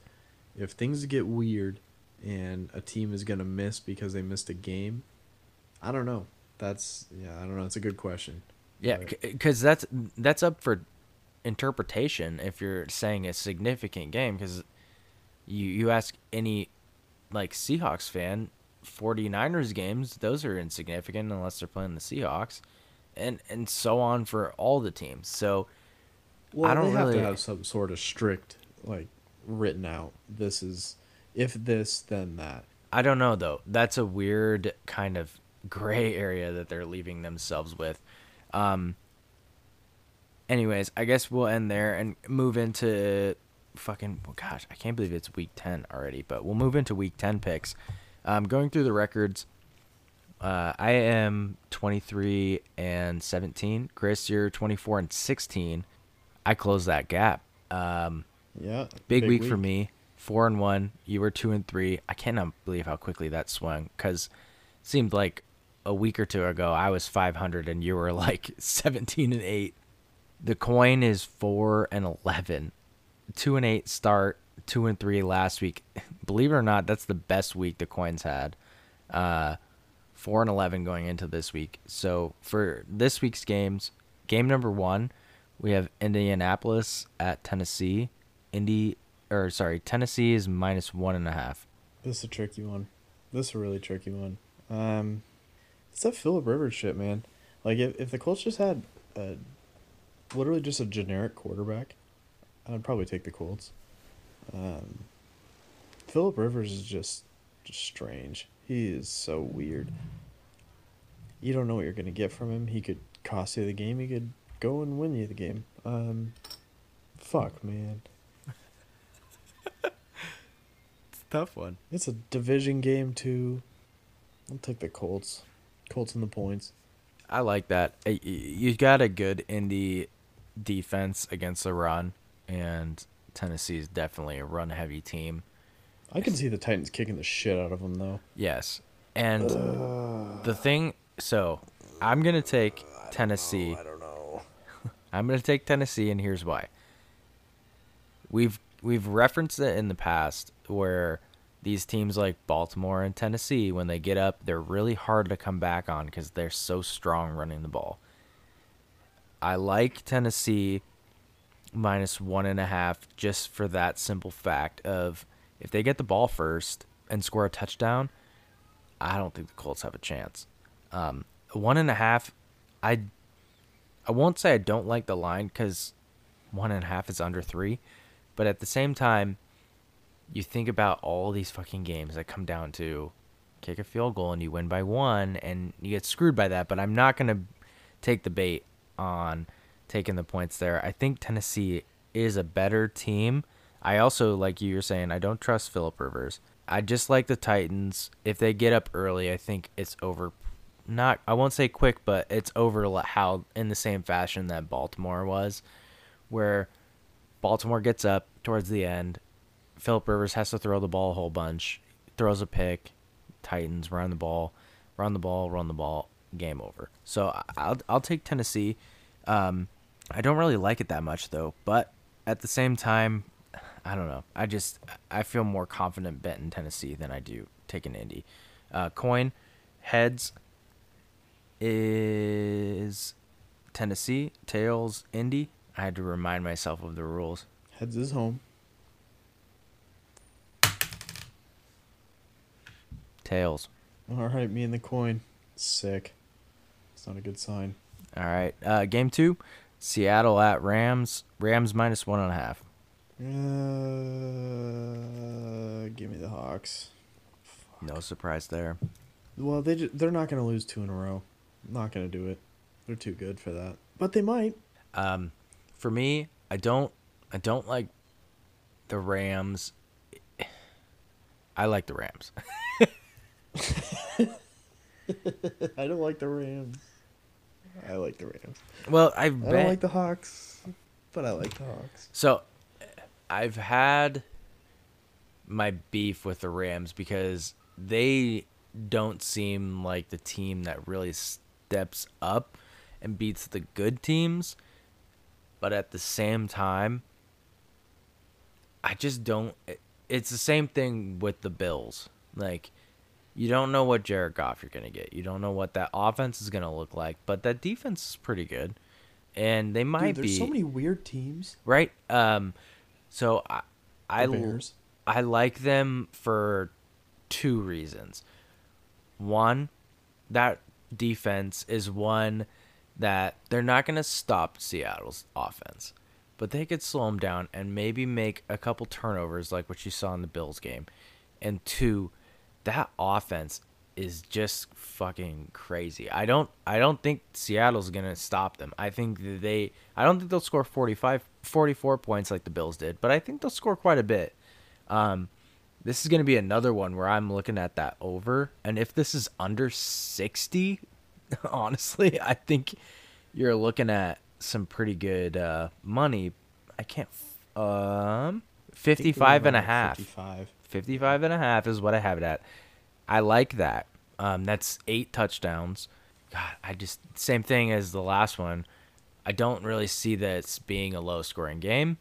If things get weird and a team is going to miss because they missed a game, I don't know. That's yeah, I don't know. It's a good question. yeah, because that's that's up for interpretation if you're saying a significant game. Because you you ask any like Seahawks fan, 49ers games, those are insignificant unless they're playing the Seahawks, and and so on for all the teams. So. Well, I don't they have really- to have some sort of strict like written out. This is if this then that. I don't know though. That's a weird kind of gray <laughs> area that they're leaving themselves with. Um anyways, I guess we'll end there and move into fucking well, gosh, I can't believe it's week 10 already, but we'll move into week 10 picks. Um going through the records uh, I am 23 and 17. Chris, you're 24 and 16. I closed that gap. Um, Yeah. big, week, for me. Four and one. You were two and three. I cannot believe how quickly that swung because it seemed like a week or two ago I was 500 and you were like <laughs> 17 and eight. The coin is four and 11. Two and eight start. Two and three last week. <laughs> Believe it or not, that's the best week the coins had. Uh, four and 11 going into this week. So for this week's games, game number one, we have Indianapolis at Tennessee. Indy, or sorry, Tennessee is minus one and a half. This is a tricky one. This is a really tricky one. Um, it's that Philip Rivers shit, man. Like if if the Colts just had a, literally just a generic quarterback, I'd probably take the Colts. Um, Philip Rivers is just just strange. He is so weird. You don't know what you're gonna get from him. He could cost you the game. He could go and win you the game. Um, fuck, man. <laughs> It's a tough one. It's a division game too. I'll take the Colts. Colts and the points. I like that. Uh, y- You got a good Indy defense against the run, and Tennessee is definitely a run-heavy team. I can see the Titans kicking the shit out of them though. Yes, and the thing. So I'm gonna take Tennessee. I don't know. <laughs> I'm gonna take Tennessee, and here's why. We've we've referenced it in the past where these teams like Baltimore and Tennessee, when they get up, they're really hard to come back on because they're so strong running the ball. I like Tennessee minus one and a half just for that simple fact of if they get the ball first and score a touchdown, I don't think the Colts have a chance. Um, one and a half, I I won't say I don't like the line because one and a half is under three, but at the same time, you think about all these fucking games that come down to kick a field goal and you win by one and you get screwed by that. But I'm not gonna take the bait on taking the points there. I think Tennessee is a better team. I also, like you were saying, I don't trust Philip Rivers. I just like the Titans. If they get up early, I think it's over. Not, I won't say quick, but it's over how in the same fashion that Baltimore was, where Baltimore gets up towards the end. Philip Rivers has to throw the ball a whole bunch, throws a pick. Titans run the ball, run the ball, run the ball. Game over. So I- I'll I'll take Tennessee. Um, I don't really like it that much though, but at the same time, <sighs> I don't know. I just I feel more confident betting Tennessee than I do taking Indy. Uh, coin heads is Tennessee, tails Indy. I had to remind myself of the rules. Heads is home. Tails. All right, me and the coin. Sick. It's not a good sign. All right. Uh, game two, Seattle at Rams. Rams minus one and a half. Uh, give me the Hawks. No surprise there. Well, they ju- they're not gonna lose two in a row. Not gonna do it. They're too good for that. But they might. Um, for me, I don't, I don't like the Rams. I like the Rams. <laughs> <laughs> I don't like the Rams. I like the Rams. well, I've I been don't like the Hawks, but I like the Hawks. so. I've had my beef with the Rams because they don't seem like the team that really steps up and beats the good teams. But at the same time, I just don't. It's the same thing with the Bills. Like, you don't know what Jared Goff you're going to get. You don't know what that offense is going to look like. But that defense is pretty good. And they might Dude, there's be. so many weird teams. right? Um, so I, I, The l- Bears. I like them for two reasons. One, that defense is one that they're not going to stop Seattle's offense, but they could slow them down and maybe make a couple turnovers like what you saw in the Bills game. And two, that offense is just fucking crazy. I don't I don't think Seattle's going to stop them. I think they I don't think they'll score 45 44 points like the Bills did, but I think they'll score quite a bit. Um this is going to be another one where I'm looking at that over and if this is under 60, <laughs> honestly, I think you're looking at some pretty good uh money. I can't um I think they're 55 and a half. 55. 55 and a half is what I have it at. I like that. Um, that's eight touchdowns. God, I just same thing as the last one. I don't really see this being a low scoring game.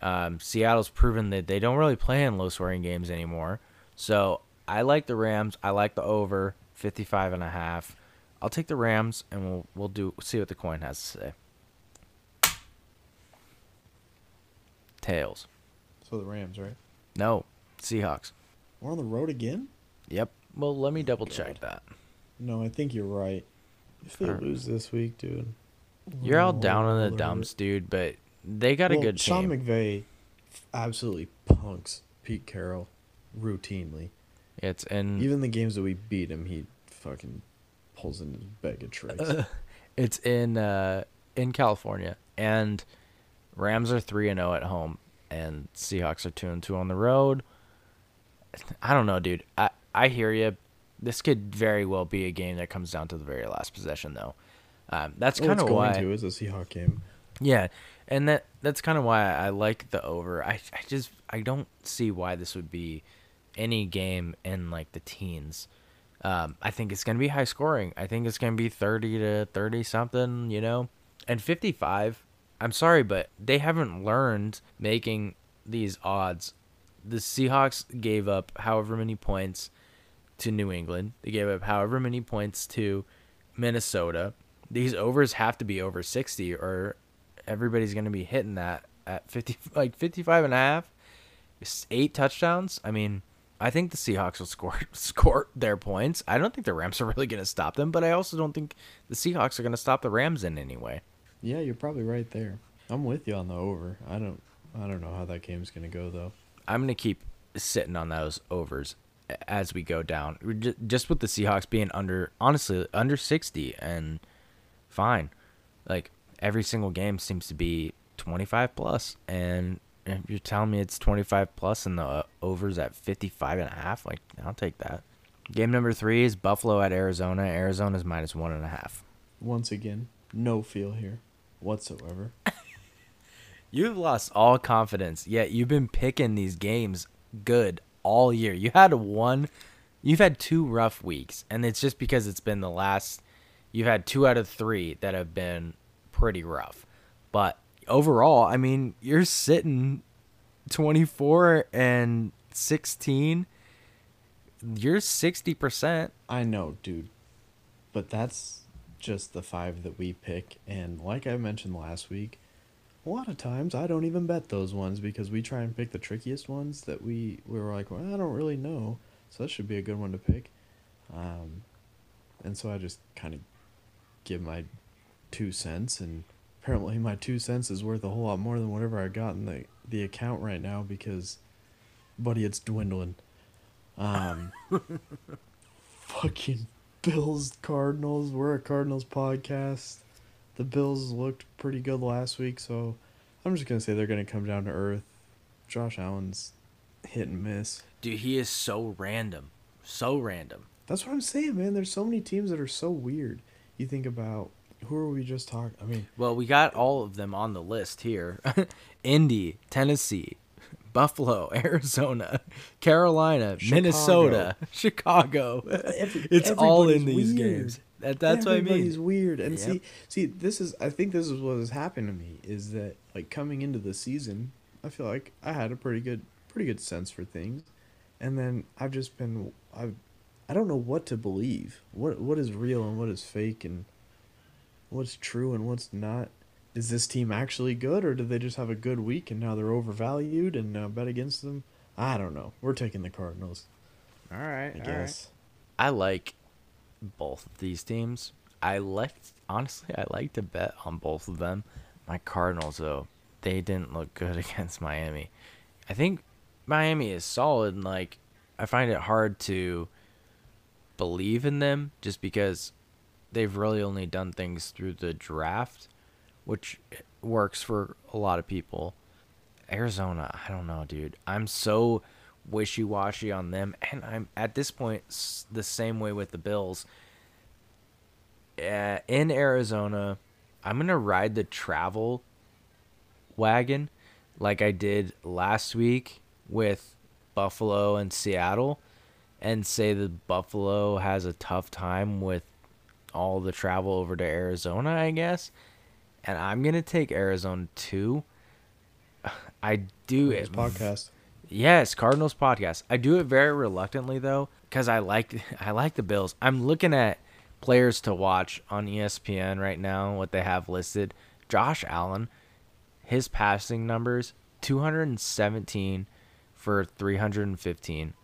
Um, Seattle's proven that they don't really play in low scoring games anymore. So I like the Rams. I like the over 55 and a half. I'll take the Rams and we'll we'll do see what the coin has to say. Tails. So the Rams, right? No, Seahawks. We're on the road again? Yep. Well, let me double check that. No, I think you're right. If they Alright. lose this week, dude. You're all down in the dumps, dude, but they got a good Sean team. McVay f- absolutely punks Pete Carroll routinely. it's in Even the games that we beat him, he fucking pulls in his bag of tricks. <laughs> it's in uh in California and Rams are 3 and 0 at home and Seahawks are 2 and 2 on the road. I don't know, dude. I I hear you. This could very well be a game that comes down to the very last possession though. Um, that's Well, kind of going why to is a Seahawk game. Yeah, and that that's kind of why I like the over. I I just I don't see why this would be any game in like the teens. Um, I think it's gonna be high scoring. I think it's gonna be thirty to thirty something, you know, and fifty five. I'm sorry, but they haven't learned making these odds. The Seahawks gave up however many points to New England. They gave up however many points to Minnesota. These overs have to be over 60 or everybody's going to be hitting that at 50 <laughs> like 55 and a half. Eight touchdowns. I mean, I think the Seahawks will score <laughs> score their points. I don't think the Rams are really going to stop them, but I also don't think the Seahawks are going to stop the Rams in any way. Yeah, you're probably right there. I'm with you on the over. I don't I don't know how that game's gonna go though. I'm going to keep sitting on those overs as we go down. Just with the Seahawks being under, honestly, under 60 and fine. Like every single game seems to be 25 plus, and if you're telling me it's 25 plus and the uh, overs at 55 and a half, like I'll take that. Game number three is Buffalo at Arizona. Arizona's minus one and a half. Once again, no feel here whatsoever. <laughs> You've lost all confidence, yet you've been picking these games good all year. You had one, you've had two rough weeks, and it's just because it's been the last. You've had two out of three that have been pretty rough, but overall, I mean, you're sitting twenty four and sixteen. You're sixty percent. I know, dude. But that's just the five that we pick and like I mentioned last week, a lot of times I don't even bet those ones because we try and pick the trickiest ones that we we were like, well, I don't really know, so that should be a good one to pick. Um, and so I just kind of give my two cents, and apparently my two cents is worth a whole lot more than whatever I got in the the account right now because, buddy, it's dwindling. Um, <laughs> fucking Bills Cardinals. We're a Cardinals podcast. The Bills looked pretty good last week, so I'm just gonna say they're gonna come down to earth. Josh Allen's hit and miss. Dude, he is so random. So random. That's what I'm saying, man. There's so many teams that are so weird. You think about who are we just talking? I mean, Well, we got all of them on the list here. <laughs> Indy, Tennessee, Buffalo, <laughs> Arizona, Carolina, Chicago. Minnesota, <laughs> Chicago. Every- it's all in these weird. games. That, that's what I mean. Everybody's weird, and Yep. see, see, this is. I think this is what has happened to me is that like coming into the season, I feel like I had a pretty good, pretty good sense for things, and then I've just been, I've, I don't know what to believe. What what is real and what is fake, and what's true and what's not. Is this team actually good, or did they just have a good week and now they're overvalued and now bet against them? I don't know. We're taking the Cardinals, All right. I guess. I like both of these teams. I like honestly, I like to bet on both of them. My Cardinals though, they didn't look good <laughs> against Miami. I think Miami is solid and like I find it hard to believe in them just because they've really only done things through the draft, which works for a lot of people. Arizona, I don't know, dude. I'm so wishy-washy on them and I'm at this point the same way with the Bills. Uh, in Arizona, I'm going to ride the travel wagon like I did last week with Buffalo and Seattle and say that Buffalo has a tough time with all the travel over to Arizona, I guess. And I'm going to take Arizona too. <sighs> I do This it podcast. Yes, Cardinals podcast. I do it very reluctantly though, because I like I like the Bills. I'm looking at players to watch on ESPN right now. What they have listed: Josh Allen, his passing numbers: 217 for 315,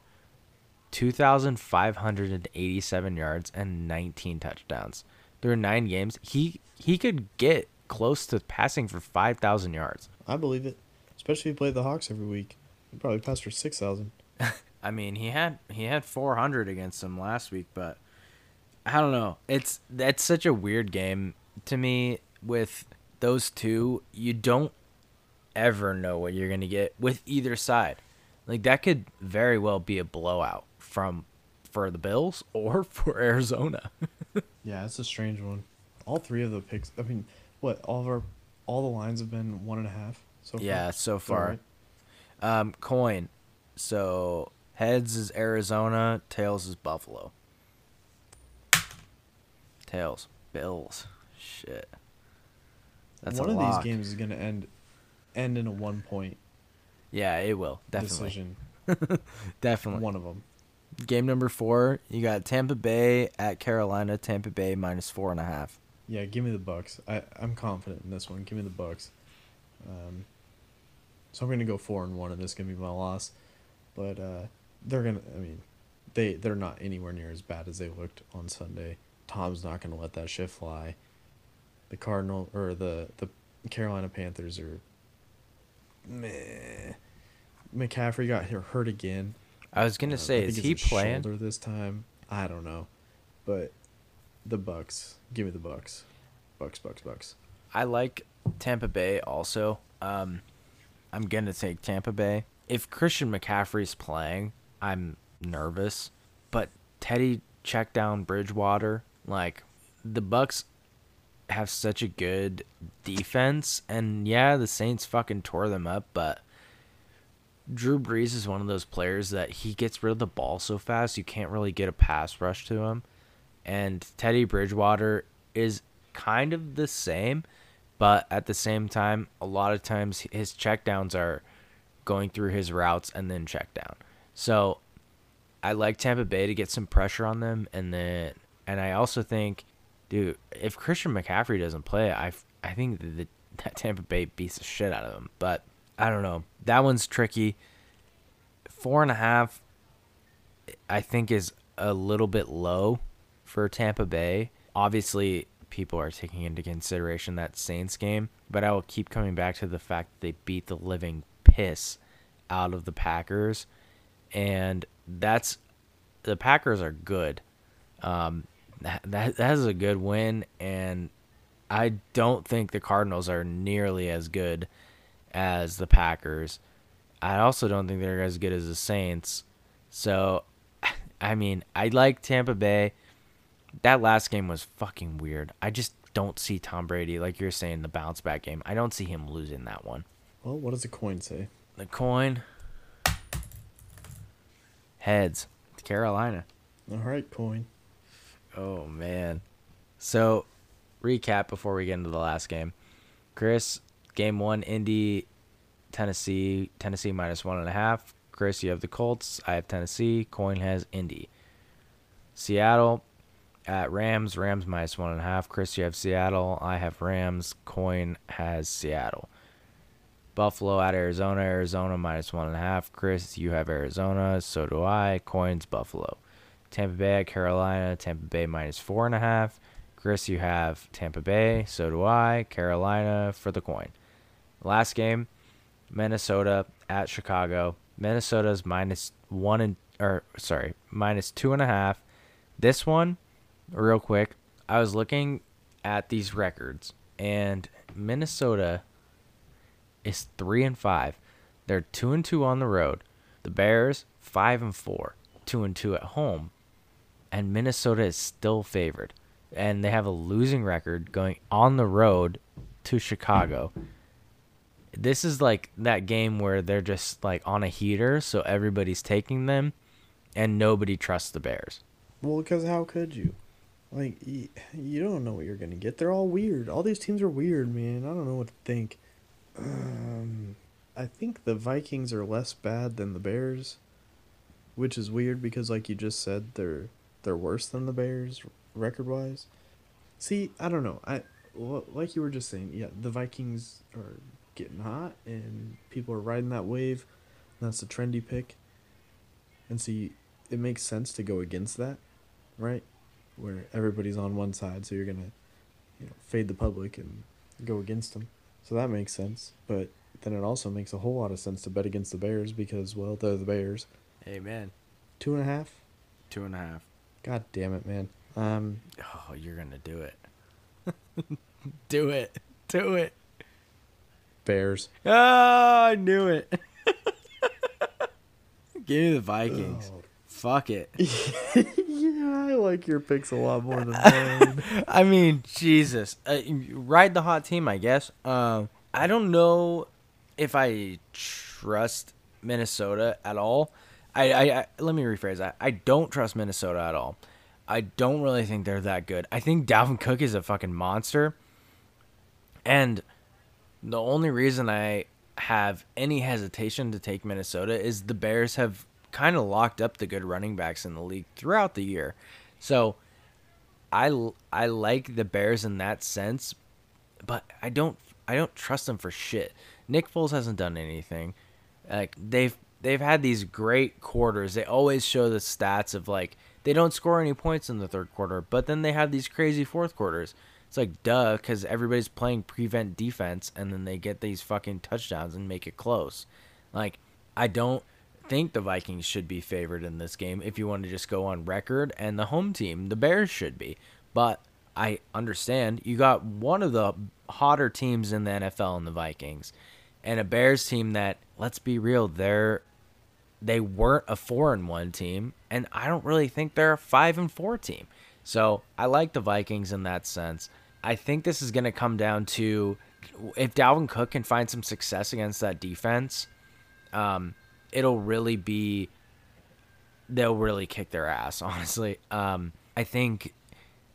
2,587 yards, and 19 touchdowns through nine games. He he could get close to passing for 5,000 yards. I believe it. Especially if you play the Hawks every week. You probably passed for six thousand. <laughs> I mean, he had he had 400 against them last week, but I don't know. It's that's such a weird game to me with those two. You don't ever know what you're going to get with either side. Like that could very well be a blowout from for the Bills or <laughs> for Arizona. <laughs> Yeah, it's a strange one. All three of the picks. I mean, what all of our all the lines have been one and a half so far. yeah, so far. right? Um coin. So heads is Arizona, tails is Buffalo. Tails, Bills. Shit. That's one of lock. these games is gonna end end in a one point Yeah, it will definitely, decision. <laughs> definitely. One of them. Game number four, you got Tampa Bay at Carolina. Tampa Bay minus four and a half. Yeah, give me the Bucks. I I'm confident in this one. Give me the Bucks. Um, so I'm gonna go four and one, and this is gonna be my loss. But uh, they're gonna. I mean, they they're not anywhere near as bad as they looked on Sunday. Tom's not gonna let that shit fly. The Cardinal or the the Carolina Panthers are. Meh. McCaffrey got hurt again. I was gonna Uh, say, is he playing? shoulder this time? I don't know, but the Bucks. Give me the Bucks. Bucks, Bucks, Bucks. I like Tampa Bay also. Um, I'm gonna take Tampa Bay. If Christian McCaffrey's playing, I'm nervous. But Teddy check down Bridgewater. Like the Bucks have such a good defense, and yeah, the Saints fucking tore them up. But Drew Brees is one of those players that he gets rid of the ball so fast you can't really get a pass rush to him. And Teddy Bridgewater is kind of the same, but at the same time, a lot of times his checkdowns are going through his routes and then check down. So I like Tampa Bay to get some pressure on them, and then and I also think, dude, if Christian McCaffrey doesn't play, I I think the <laughs> Tampa Bay beats the shit out of them. But I don't know. That one's tricky. Four and a half, I think, is a little bit low for Tampa Bay. Obviously, people are taking into consideration that Saints game, but I will keep coming back to the fact that they beat the living piss out of the Packers, and that's the Packers are good. Um, that, that that is a good win, and I don't think the Cardinals are nearly as good as the Packers. I also don't think they're as good as the Saints. So, <laughs> I mean, I like Tampa Bay. That last game was fucking weird. I just don't see Tom Brady, like you're saying, the bounce back game. I don't see him losing that one. Well, what does the coin say? The coin. Heads. Carolina. All right, coin. Oh, man. So, recap before we get into the last game. Chris, game one, Indy, Tennessee, Tennessee minus one and a half. Chris, you have the Colts. I have Tennessee. Coin has Indy. Seattle at Rams. Rams minus one and a half. Chris, you have Seattle. I have Rams. Coin has Seattle. Buffalo at Arizona. Arizona minus one and a half. Chris, you have Arizona. So do I. Coins Buffalo. Tampa Bay at Carolina. Tampa Bay minus four and a half. Chris, you have Tampa Bay. So do I. Carolina for the coin. Last game, Minnesota at Chicago. Minnesota's minus one and or sorry, minus two and a half. This one, real quick, I was looking at these records, and Minnesota is three and five. They're two and two on the road. The Bears five and four, two and two at home, and Minnesota is still favored, and they have a losing record going on the road to Chicago. This is like that game where they're just like on a heater, so everybody's taking them, and nobody trusts the Bears. Well, because how could you? Like, you, you don't know what you're to get. They're all weird. All these teams are weird, man. I don't know what to think. Um, I think the Vikings are less bad than the Bears, which is weird because, like you just said, they're they're worse than the Bears record wise. See, I don't know. I like you were just saying. Yeah, the Vikings are getting hot, and people are riding that wave. That's a trendy pick. And see, it makes sense to go against that, right? Where everybody's on one side, so you're gonna, you know, fade the public and go against them. So that makes sense. But then it also makes a whole lot of sense to bet against the Bears because, well, they're the Bears. Amen. Two and a half. Two and a half. God damn it, man. Um, Oh, you're gonna do it. <laughs> do it. Do it. Bears. Oh, I knew it. <laughs> Give me the Vikings. Oh. Fuck it. <laughs> yeah, I like your picks a lot more than <laughs> mine. I mean, Jesus. Uh, ride the hot team, I guess. Um, I don't know if I trust Minnesota at all. I, I, I let me rephrase that. I don't trust Minnesota at all. I don't really think they're that good. I think Dalvin Cook is a fucking monster. And the only reason I have any hesitation to take Minnesota is the Bears have kind of locked up the good running backs in the league throughout the year. So I I like the Bears in that sense, but I don't I don't trust them for shit. Nick Foles hasn't done anything. Like they've they've had these great quarters. They always show the stats of like they don't score any points in the third quarter, but then they have these crazy fourth quarters. It's like duh, because everybody's playing prevent defense, and then they get these fucking touchdowns and make it close. Like I don't think the Vikings should be favored in this game if you want to just go on record, and the home team, the Bears, should be. But I understand you got one of the hotter teams in the NFL in the Vikings, and a Bears team that, let's be real, they're they weren't a four and one team, and I don't really think they're a five and four team. So I like the Vikings in that sense. I think this is going to come down to if Dalvin Cook can find some success against that defense, um, it'll really be they'll really kick their ass. <laughs> Honestly, um, I think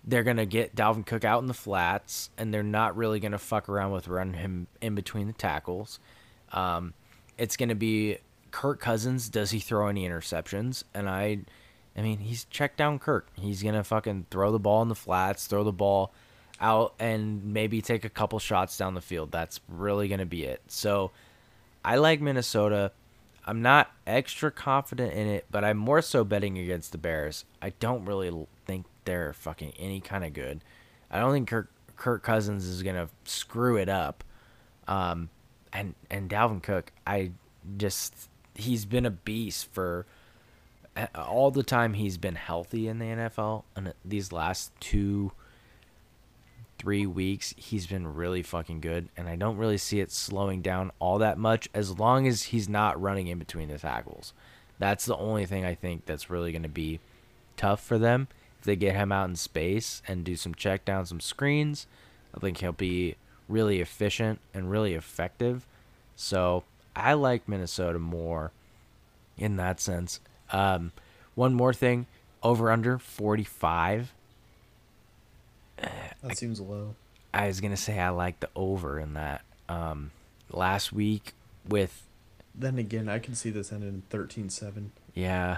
they're gonna get Dalvin Cook out in the flats, and they're not really gonna fuck around with running him in between the tackles. Um, it's gonna be Kirk Cousins. Does he throw any interceptions? And I, I mean, he's checked down Kirk. He's gonna fucking throw the ball in the flats, throw the ball out and maybe take a couple shots down the field. That's really going to be it. So I like Minnesota. I'm not extra confident in it, but I'm more so betting against the Bears. I don't really think they're fucking any kind of good. I don't think Kirk, Kirk Cousins is to screw it up. Um, and and Dalvin Cook, I just he's been a beast for all the time he's been healthy in the NFL and these last two three weeks he's been really fucking good and I don't really see it slowing down all that much as long as he's not running in between the tackles. That's the only thing I think that's really going to be tough for them. If they get him out in space and do some check down some screens, I think he'll be really efficient and really effective. So, I like Minnesota more in that sense. Um, one more thing, over under 45. That seems low. I was gonna say I like the over in that. Um, last week with. Then again, I can see this ending 13-7. Yeah,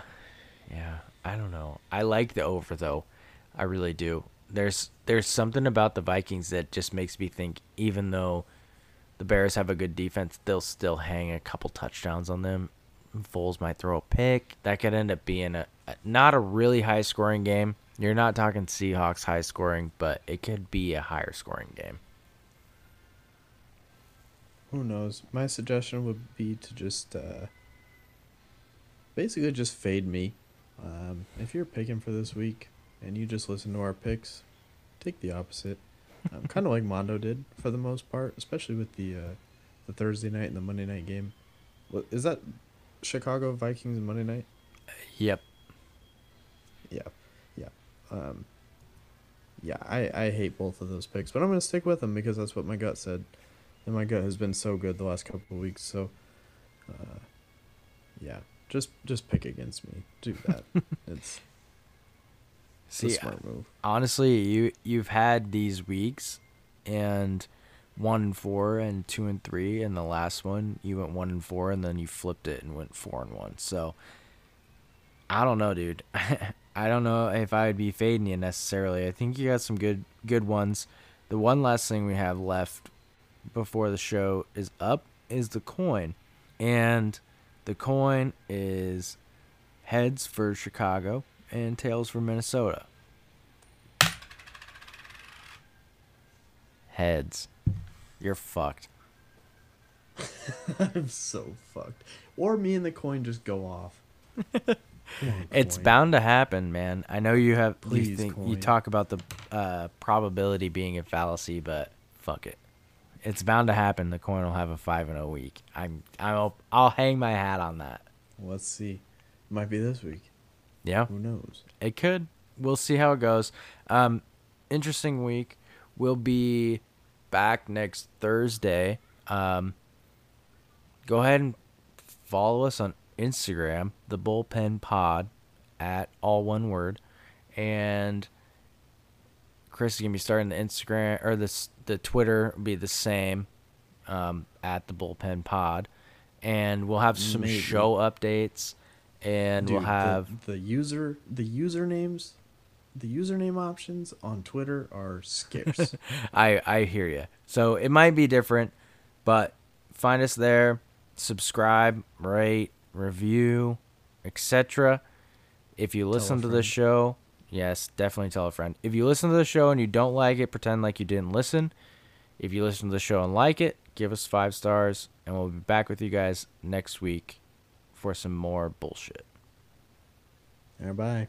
yeah. I don't know. I like the over though. I really do. There's there's something about the Vikings that just makes me think even though the Bears have a good defense, they'll still hang a couple touchdowns on them. Foles might throw a pick. That could end up being a, a not a really high scoring game. You're not talking Seahawks high scoring, but it could be a higher scoring game. Who knows? My suggestion would be to just uh, basically just fade me. Um, if you're picking for this week and you just listen to our picks, take the opposite. Um, <laughs> kind of like Mondo did for the most part, especially with the uh, the Thursday night and the Monday night game. What is that? Chicago Vikings Monday night. Yep. Yeah, um, yeah. I I hate both of those picks, but I'm gonna stick with them because that's what my gut said, and my gut has been so good the last couple of weeks. So, uh, yeah, just just pick against me. Do that. <laughs> it's See, a smart move. honestly, you you've had these weeks, and one and four and two and three, and the last one you went one and four, and then you flipped it and went four and one. So I don't know, dude. <laughs> I don't know if I would be fading you necessarily. I think you got some good good ones. The one last thing we have left before the show is up is the coin, and the coin is heads for Chicago and tails for Minnesota. Heads. You're fucked. <laughs> I'm so fucked. Or me and the coin just go off. <laughs> It's coin. bound to happen, man. I know you have you Please, think you talk about the uh, probability being a fallacy, but fuck it. It's bound to happen. The coin will have a five and a week. I'm I'll I'll hang my hat on that. Let's see. Might be this week. Yeah. Who knows? It could. We'll see how it goes. Um, interesting week. We'll be back next Thursday. Um, go ahead and follow us on Instagram, the Bullpen Pod, at all one word, and Chris is gonna be starting the Instagram or this the Twitter will be the same, um, at the Bullpen Pod, and we'll have some Maybe. show updates, and we'll have. the, the user the usernames the username options on Twitter are scarce. <laughs> I I hear you. So it might be different, but find us there, subscribe, rate, review, etc. If you listen to the show, yes, definitely tell a friend. If you listen to the show and you don't like it, pretend like you didn't listen. If you listen to the show and like it, give us 5 stars and we'll be back with you guys next week for some more bullshit. Bye bye.